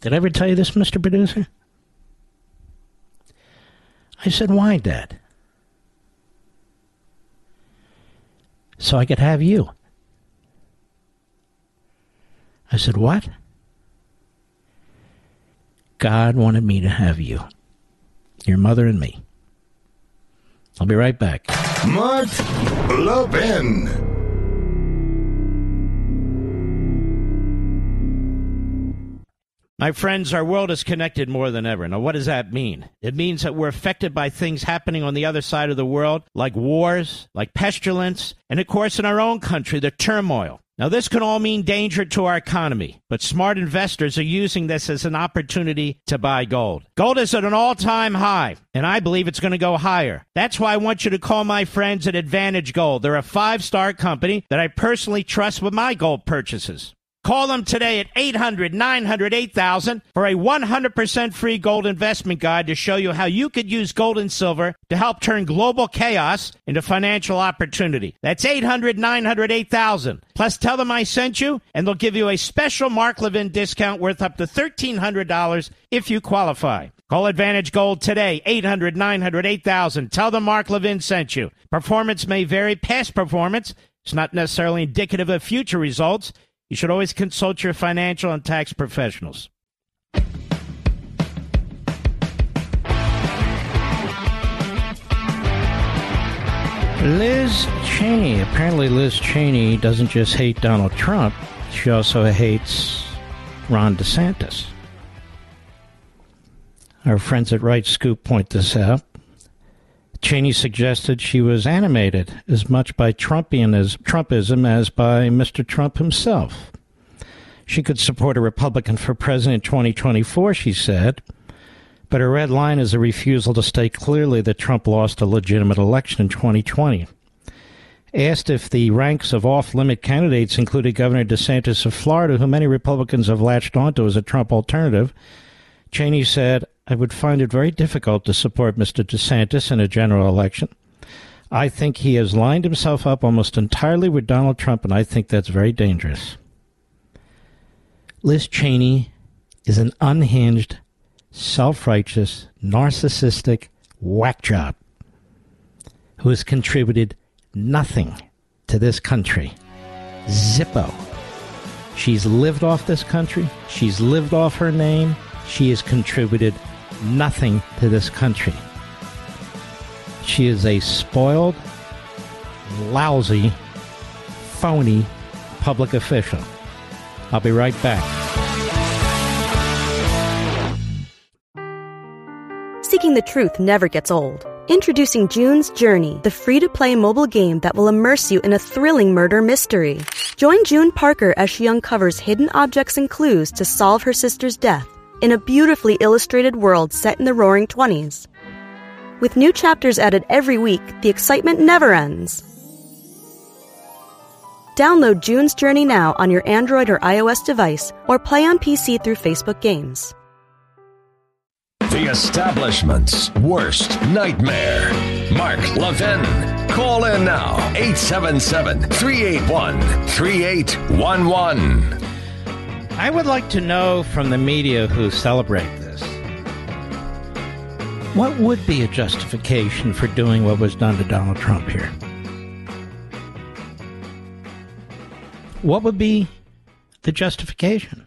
Did I ever tell you this, Mr. Producer? I said, Why, Dad? So I could have you. I said, What? God wanted me to have you, your mother and me. I'll be right back. Mark Levin. My friends, our world is connected more than ever. Now, what does that mean? It means that we're affected by things happening on the other side of the world, like wars, like pestilence, and of course, in our own country, the turmoil. Now, this can all mean danger to our economy, but smart investors are using this as an opportunity to buy gold. Gold is at an all time high, and I believe it's going to go higher. That's why I want you to call my friends at Advantage Gold. They're a five star company that I personally trust with my gold purchases. Call them today at 800 900 8000 for a 100% free gold investment guide to show you how you could use gold and silver to help turn global chaos into financial opportunity. That's 800 900 8000. Plus, tell them I sent you, and they'll give you a special Mark Levin discount worth up to $1,300 if you qualify. Call Advantage Gold today, 800 900 8000. Tell them Mark Levin sent you. Performance may vary. Past performance is not necessarily indicative of future results. You should always consult your financial and tax professionals. Liz Cheney. Apparently, Liz Cheney doesn't just hate Donald Trump, she also hates Ron DeSantis. Our friends at Right Scoop point this out. Cheney suggested she was animated as much by Trumpism as by Mr. Trump himself. She could support a Republican for president in 2024, she said, but her red line is a refusal to state clearly that Trump lost a legitimate election in 2020. Asked if the ranks of off limit candidates included Governor DeSantis of Florida, who many Republicans have latched onto as a Trump alternative, Cheney said, I would find it very difficult to support Mr. DeSantis in a general election. I think he has lined himself up almost entirely with Donald Trump, and I think that's very dangerous. Liz Cheney is an unhinged, self righteous, narcissistic whack job who has contributed nothing to this country. Zippo. She's lived off this country, she's lived off her name, she has contributed nothing to this country. She is a spoiled, lousy, phony public official. I'll be right back. Seeking the truth never gets old. Introducing June's Journey, the free to play mobile game that will immerse you in a thrilling murder mystery. Join June Parker as she uncovers hidden objects and clues to solve her sister's death in a beautifully illustrated world set in the roaring 20s. With new chapters added every week, the excitement never ends. Download June's Journey now on your Android or iOS device or play on PC through Facebook Games. The establishment's worst nightmare. Mark Levin. Call in now 877 381 3811. I would like to know from the media who celebrate this what would be a justification for doing what was done to Donald Trump here? What would be the justification?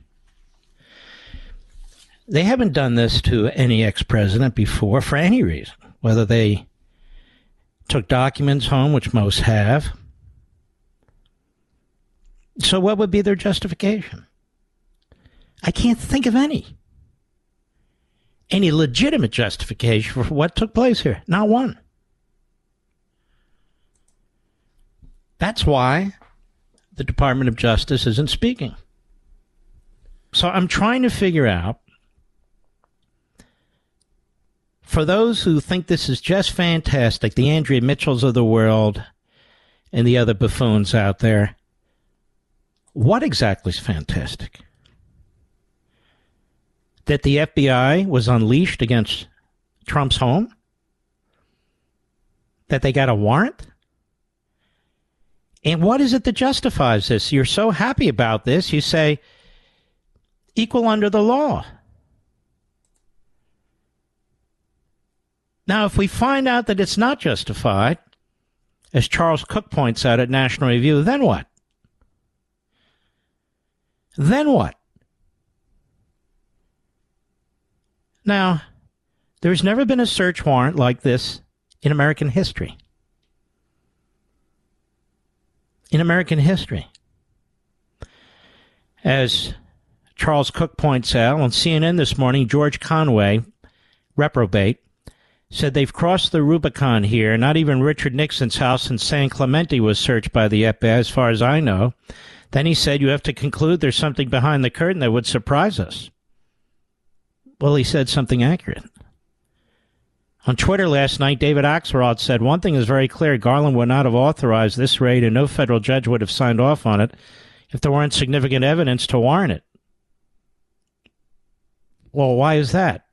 They haven't done this to any ex president before for any reason, whether they took documents home, which most have. So, what would be their justification? I can't think of any. Any legitimate justification for what took place here. Not one. That's why the Department of Justice isn't speaking. So I'm trying to figure out for those who think this is just fantastic, the Andrea Mitchells of the world and the other buffoons out there, what exactly is fantastic? That the FBI was unleashed against Trump's home? That they got a warrant? And what is it that justifies this? You're so happy about this, you say, equal under the law. Now, if we find out that it's not justified, as Charles Cooke points out at National Review, then what? Then what? Now, there's never been a search warrant like this in American history. In American history. As Charles Cooke points out on CNN this morning, George Conway, reprobate, said they've crossed the Rubicon here. Not even Richard Nixon's house in San Clemente was searched by the FBI, as far as I know. Then he said, You have to conclude there's something behind the curtain that would surprise us. Well, he said something accurate. On Twitter last night, David Axelrod said, One thing is very clear Garland would not have authorized this raid, and no federal judge would have signed off on it if there weren't significant evidence to warrant it. Well, why is that?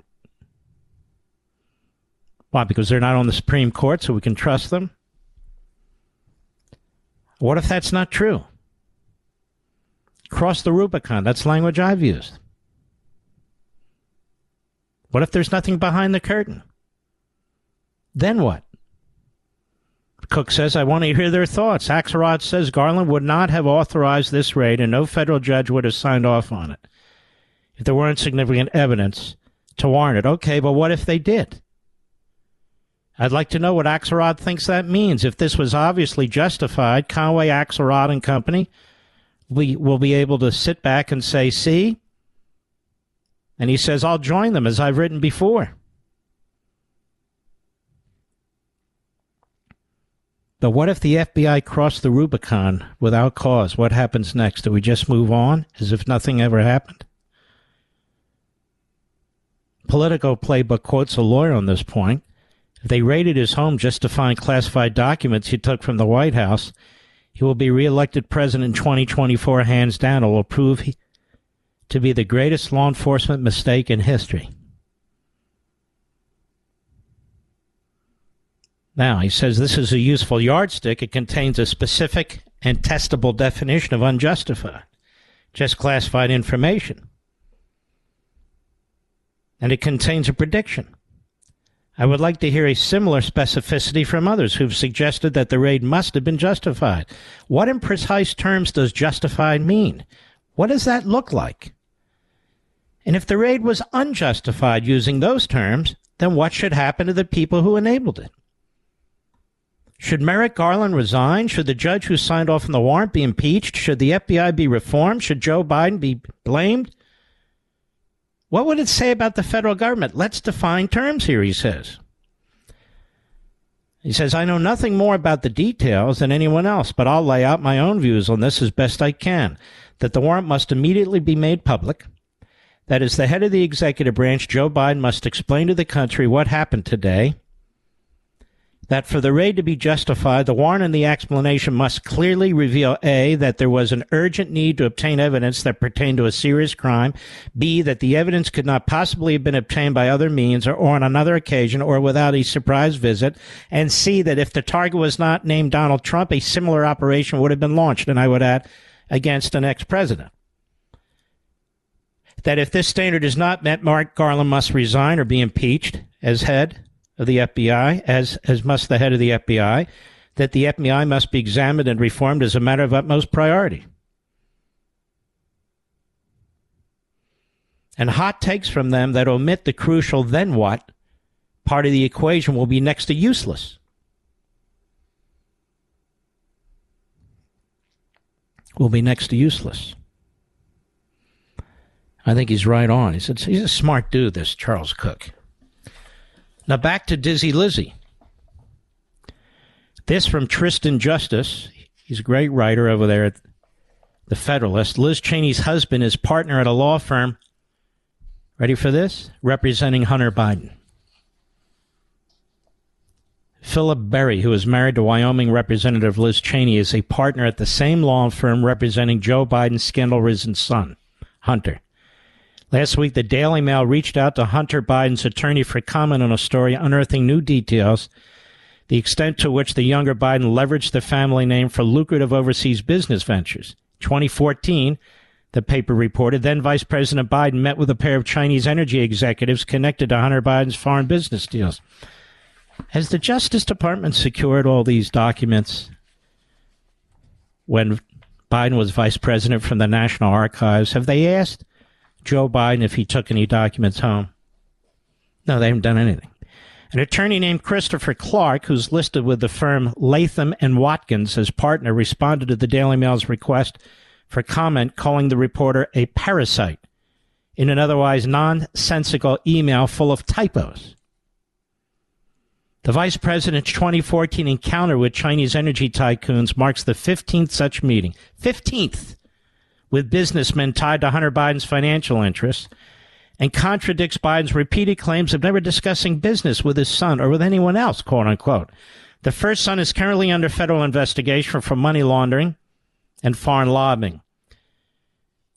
Why? Because they're not on the Supreme Court, so we can trust them? What if that's not true? Cross the Rubicon. That's language I've used. What if there's nothing behind the curtain? Then what? Cooke says, I want to hear their thoughts. Axelrod says Garland would not have authorized this raid and no federal judge would have signed off on it if there weren't significant evidence to warrant it. Okay, but what if they did? I'd like to know what Axelrod thinks that means. If this was obviously justified, Conway, Axelrod, and Company we will be able to sit back and say, see? And he says, I'll join them as I've written before. But what if the FBI crossed the Rubicon without cause? What happens next? Do we just move on as if nothing ever happened? Politico Playbook quotes a lawyer on this point. If they raided his home just to find classified documents he took from the White House, he will be reelected president in 2024 hands down. It will prove he, to be the greatest law enforcement mistake in history. Now, he says this is a useful yardstick. It contains a specific and testable definition of unjustified, just classified information. And it contains a prediction. I would like to hear a similar specificity from others who've suggested that the raid must have been justified. What in precise terms does justified mean? What does that look like? And if the raid was unjustified using those terms, then what should happen to the people who enabled it? Should Merrick Garland resign? Should the judge who signed off on the warrant be impeached? Should the FBI be reformed? Should Joe Biden be blamed? What would it say about the federal government? Let's define terms here, he says. He says, I know nothing more about the details than anyone else, but I'll lay out my own views on this as best I can. That the warrant must immediately be made public. That as the head of the executive branch, Joe Biden must explain to the country what happened today that for the raid to be justified, the warrant and the explanation must clearly reveal A, that there was an urgent need to obtain evidence that pertained to a serious crime, B, that the evidence could not possibly have been obtained by other means or, or on another occasion or without a surprise visit, and C, that if the target was not named Donald Trump, a similar operation would have been launched, and I would add, against an ex president. That if this standard is not met, Merrick Garland must resign or be impeached as head of the FBI, as, as must the head of the FBI, that the FBI must be examined and reformed as a matter of utmost priority. And hot takes from them that omit the crucial then what part of the equation will be next to useless. Will be next to useless. I think he's right on. He said he's a smart dude, this Charles Cooke. Now back to Dizzy Lizzie. This from Tristan Justice. He's a great writer over there at The Federalist. Liz Cheney's husband is partner at a law firm. Ready for this? Representing Hunter Biden. Philip Perry, who is married to Wyoming Representative Liz Cheney, is a partner at the same law firm representing Joe Biden's scandal risen son, Hunter. Last week, the Daily Mail reached out to Hunter Biden's attorney for comment on a story unearthing new details, the extent to which the younger Biden leveraged the family name for lucrative overseas business ventures. 2014, the paper reported, then Vice President Biden met with a pair of Chinese energy executives connected to Hunter Biden's foreign business deals. Has the Justice Department secured all these documents when Biden was vice president from the National Archives? Have they asked Joe Biden if he took any documents home. No, they haven't done anything. An attorney named Christopher Clark, who's listed with the firm Latham and Watkins as partner, responded to the Daily Mail's request for comment, calling the reporter a parasite in an otherwise nonsensical email full of typos. The vice president's 2014 encounter with Chinese energy tycoons marks the 15th such meeting. 15th with businessmen tied to Hunter Biden's financial interests and contradicts Biden's repeated claims of never discussing business with his son or with anyone else, quote unquote. The first son is currently under federal investigation for money laundering and foreign lobbying.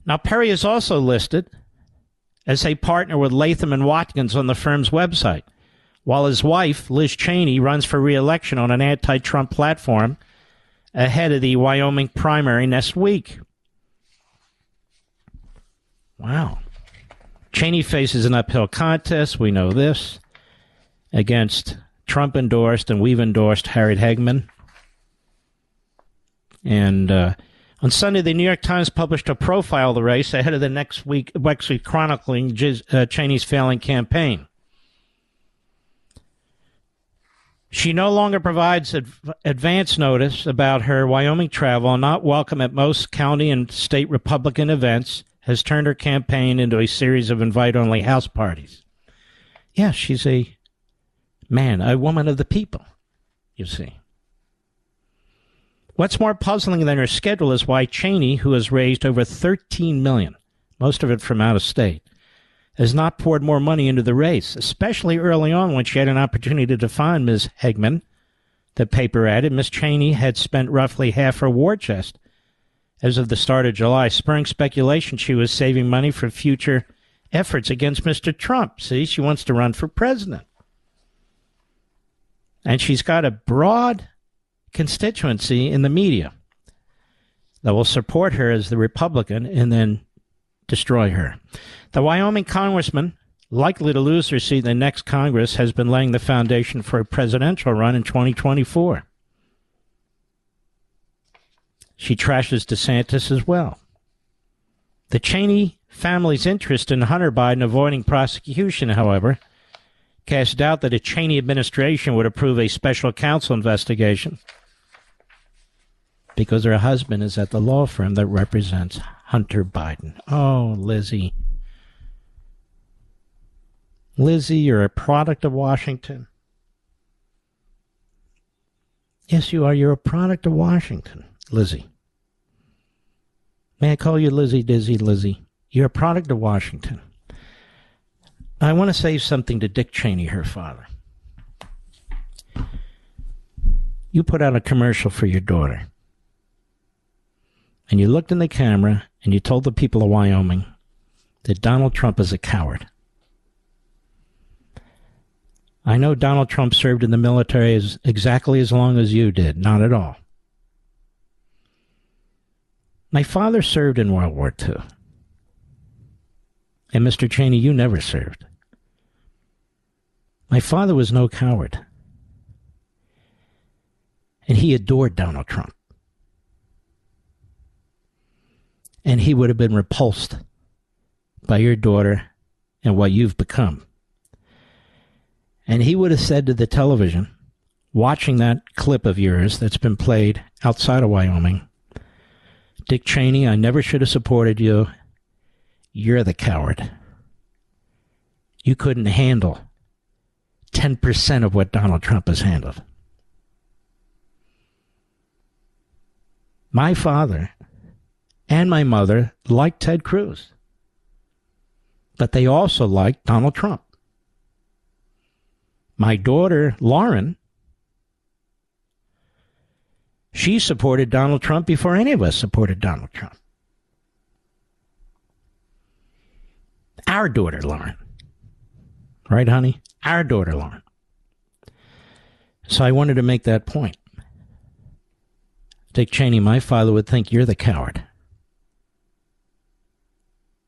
Now, Perry is also listed as a partner with Latham and Watkins on the firm's website, while his wife, Liz Cheney, runs for re-election on an anti-Trump platform ahead of the Wyoming primary next week. Wow. Cheney faces an uphill contest, we know this, against Trump endorsed and we've endorsed Harriet Hageman. And uh, on Sunday, the New York Times published a profile of the race ahead of the next week, actually chronicling uh, Cheney's failing campaign. She no longer provides adv- advance notice about her Wyoming travel, not welcome at most county and state Republican events, has turned her campaign into a series of invite only house parties. Yeah, she's a man, a woman of the people, you see. What's more puzzling than her schedule is why Cheney, who has raised over 13 million, most of it from out of state, has not poured more money into the race, especially early on when she had an opportunity to find Ms. Hageman. The paper added Ms. Cheney had spent roughly half her war chest as of the start of July, spurring speculation she was saving money for future efforts against Mr. Trump. See, she wants to run for president. And she's got a broad constituency in the media that will support her as the Republican and then destroy her. The Wyoming congressman, likely to lose her seat in the next Congress, has been laying the foundation for a presidential run in 2024. She trashes DeSantis as well. The Cheney family's interest in Hunter Biden avoiding prosecution, however, casts doubt that a Cheney administration would approve a special counsel investigation because her husband is at the law firm that represents Hunter Biden. Oh, Lizzie. Lizzie, you're a product of Washington. Yes, you are. You're a product of Washington, Lizzie. May I call you Lizzie Dizzy Lizzie? You're a product of Washington. I want to say something to Dick Cheney, her father. You put out a commercial for your daughter and you looked in the camera and you told the people of Wyoming that Donald Trump is a coward. I know Donald Trump served in the military as exactly as long as you did, not at all. My father served in World War II. And Mr. Cheney, you never served. My father was no coward. And he adored Donald Trump. and he would have been repulsed by your daughter and what you've become. And he would have said to the television, watching that clip of yours that's been played outside of Wyoming, Dick Cheney, I never should have supported you. You're the coward. You couldn't handle 10% of what Donald Trump has handled. My father and my mother liked Ted Cruz. But they also liked Donald Trump. My daughter, Lauren, she supported Donald Trump before any of us supported Donald Trump. Our daughter, Lauren. Right, honey? Our daughter, Lauren. So I wanted to make that point. Dick Cheney, my father would think you're the coward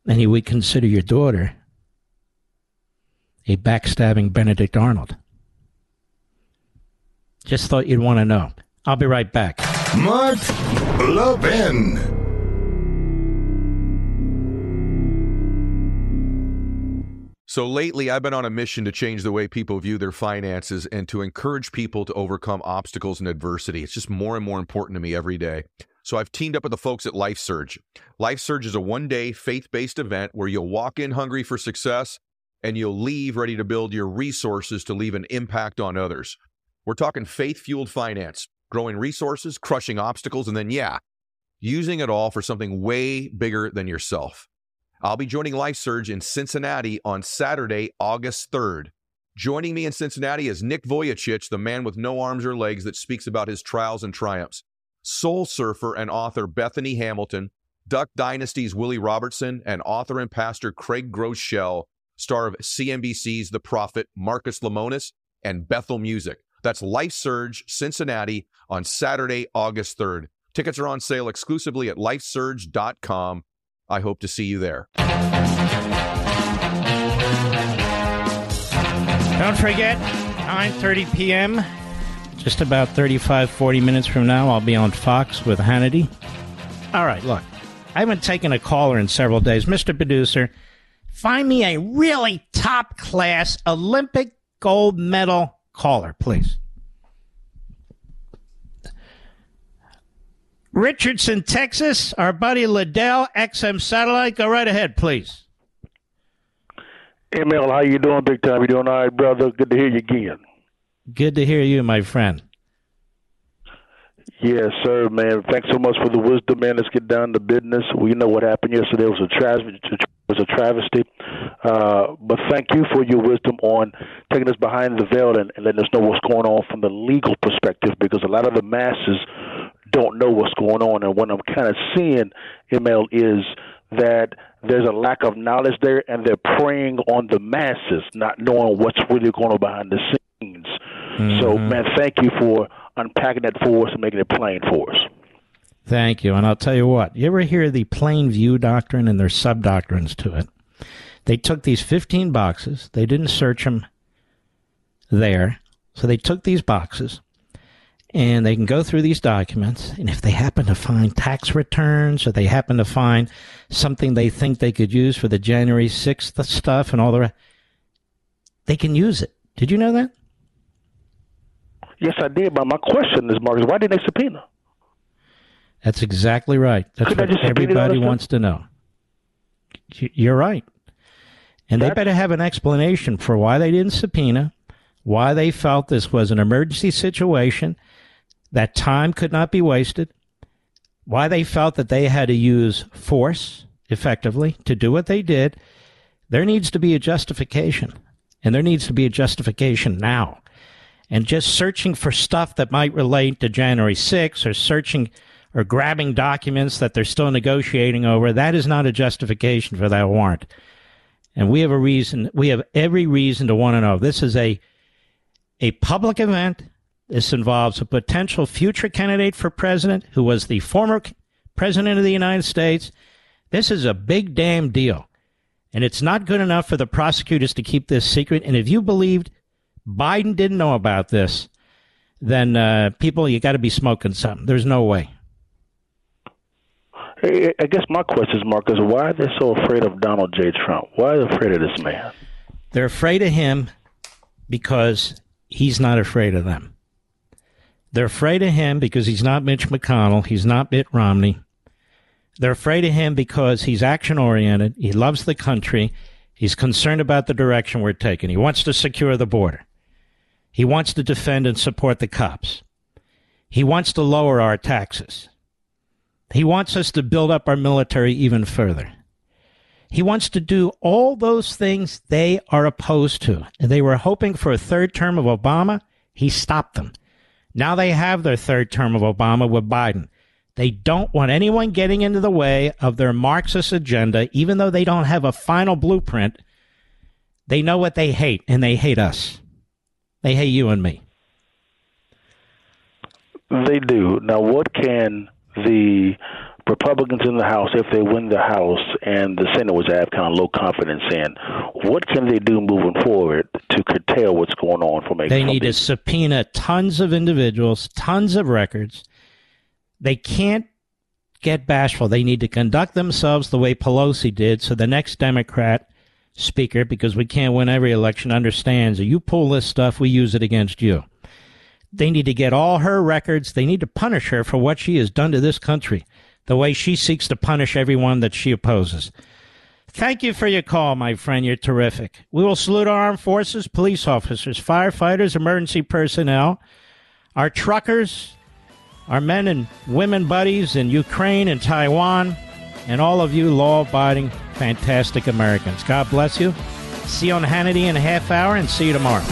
and he would consider your daughter a backstabbing Benedict Arnold. Just thought you'd want to know. I'll be right back. Mark Levin. So lately, I've been on a mission to change the way people view their finances and to encourage people to overcome obstacles and adversity. It's just more and more important to me every day. So I've teamed up with the folks at Life Surge. Life Surge is a one day faith based event where you'll walk in hungry for success and you'll leave ready to build your resources to leave an impact on others. We're talking faith fueled finance, growing resources, crushing obstacles, and then, yeah, using it all for something way bigger than yourself. I'll be joining Life Surge in Cincinnati on Saturday, August 3rd. Joining me in Cincinnati is Nick Vujicic, the man with no arms or legs that speaks about his trials and triumphs soul surfer and author Bethany Hamilton, Duck Dynasty's Willie Robertson, and author and pastor Craig Groeschel, star of CNBC's The Profit, Marcus Lemonis, and Bethel Music. That's Life Surge Cincinnati on Saturday, August 3rd. Tickets are on sale exclusively at lifesurge.com. I hope to see you there. Don't forget, 9:30 p.m. Just about 35, 40 minutes from now, I'll be on Fox with Hannity. All right, look, I haven't taken a caller in several days. Mr. Producer, find me a really top class Olympic gold medal caller, please. Richardson, Texas, our buddy Liddell, XM Satellite. Go right ahead, please. ML, how you doing, big time? You doing all right, brother? Good to hear you again. Good to hear you, my friend. Yes, sir, man. Thanks so much for the wisdom, man. Let's get down to business. We know what happened yesterday. It was a travesty. It was a travesty. Uh, but thank you for your wisdom on taking us behind the veil and, and letting us know what's going on from the legal perspective, because a lot of the masses don't know what's going on. And what I'm kind of seeing, ML, is that there's a lack of knowledge there, and they're preying on the masses, not knowing what's really going on behind the scenes. Mm-hmm. So, man, thank you for unpacking that for us and making it plain for us. Thank you. And I'll tell you what, you ever hear the plain view doctrine and there's sub doctrines to it? They took these 15 boxes, they didn't search them there. So they took these boxes and they can go through these documents. And if they happen to find tax returns or they happen to find something they think they could use for the January 6th stuff and all the rest, they can use it. Did you know that? Yes, I did. But my question is, Marcus, why didn't they subpoena? That's exactly right. That's Couldn't what everybody wants to know. You're right. And That's... they better have an explanation for why they didn't subpoena, why they felt this was an emergency situation, that time could not be wasted, why they felt that they had to use force effectively to do what they did. There needs to be a justification, and there needs to be a justification now and just searching for stuff that might relate to January 6th or searching or grabbing documents that they're still negotiating over, that is not a justification for that warrant. And we have a reason, we have every reason to want to know. This is a, a public event. This involves a potential future candidate for president who was the former president of the United States. This is a big damn deal. And it's not good enough for the prosecutors to keep this secret. And if you believed Biden didn't know about this, then uh, people, you got to be smoking something. There's no way. I guess my question is, Marcus, why are they so afraid of Donald J. Trump? Why are they afraid of this man? They're afraid of him because he's not afraid of them. They're afraid of him because he's not Mitch McConnell. He's not Mitt Romney. They're afraid of him because he's action oriented. He loves the country. He's concerned about the direction we're taking. He wants to secure the border. He wants to defend and support the cops. He wants to lower our taxes. He wants us to build up our military even further. He wants to do all those things they are opposed to. They were hoping for a third term of Obama. He stopped them. Now they have their third term of Obama with Biden. They don't want anyone getting into the way of their Marxist agenda, even though they don't have a final blueprint. They know what they hate, and they hate us. They hate you and me. They do. Now, what can the Republicans in the House, if they win the House and the Senate, which I have kind of low confidence in, what can they do moving forward to curtail what's going on from a? They need to subpoena tons of individuals, tons of records. They can't get bashful. They need to conduct themselves the way Pelosi did, so the next Democrat Speaker, because we can't win every election, understands you pull this stuff, we use it against you. They need to get all her records. They need to punish her for what she has done to this country, the way she seeks to punish everyone that she opposes. Thank you for your call, my friend. You're terrific. We will salute our armed forces, police officers, firefighters, emergency personnel, our truckers, our men and women buddies in Ukraine and Taiwan, and all of you law abiding, fantastic Americans. God bless you. See you on Hannity in a half hour and see you tomorrow.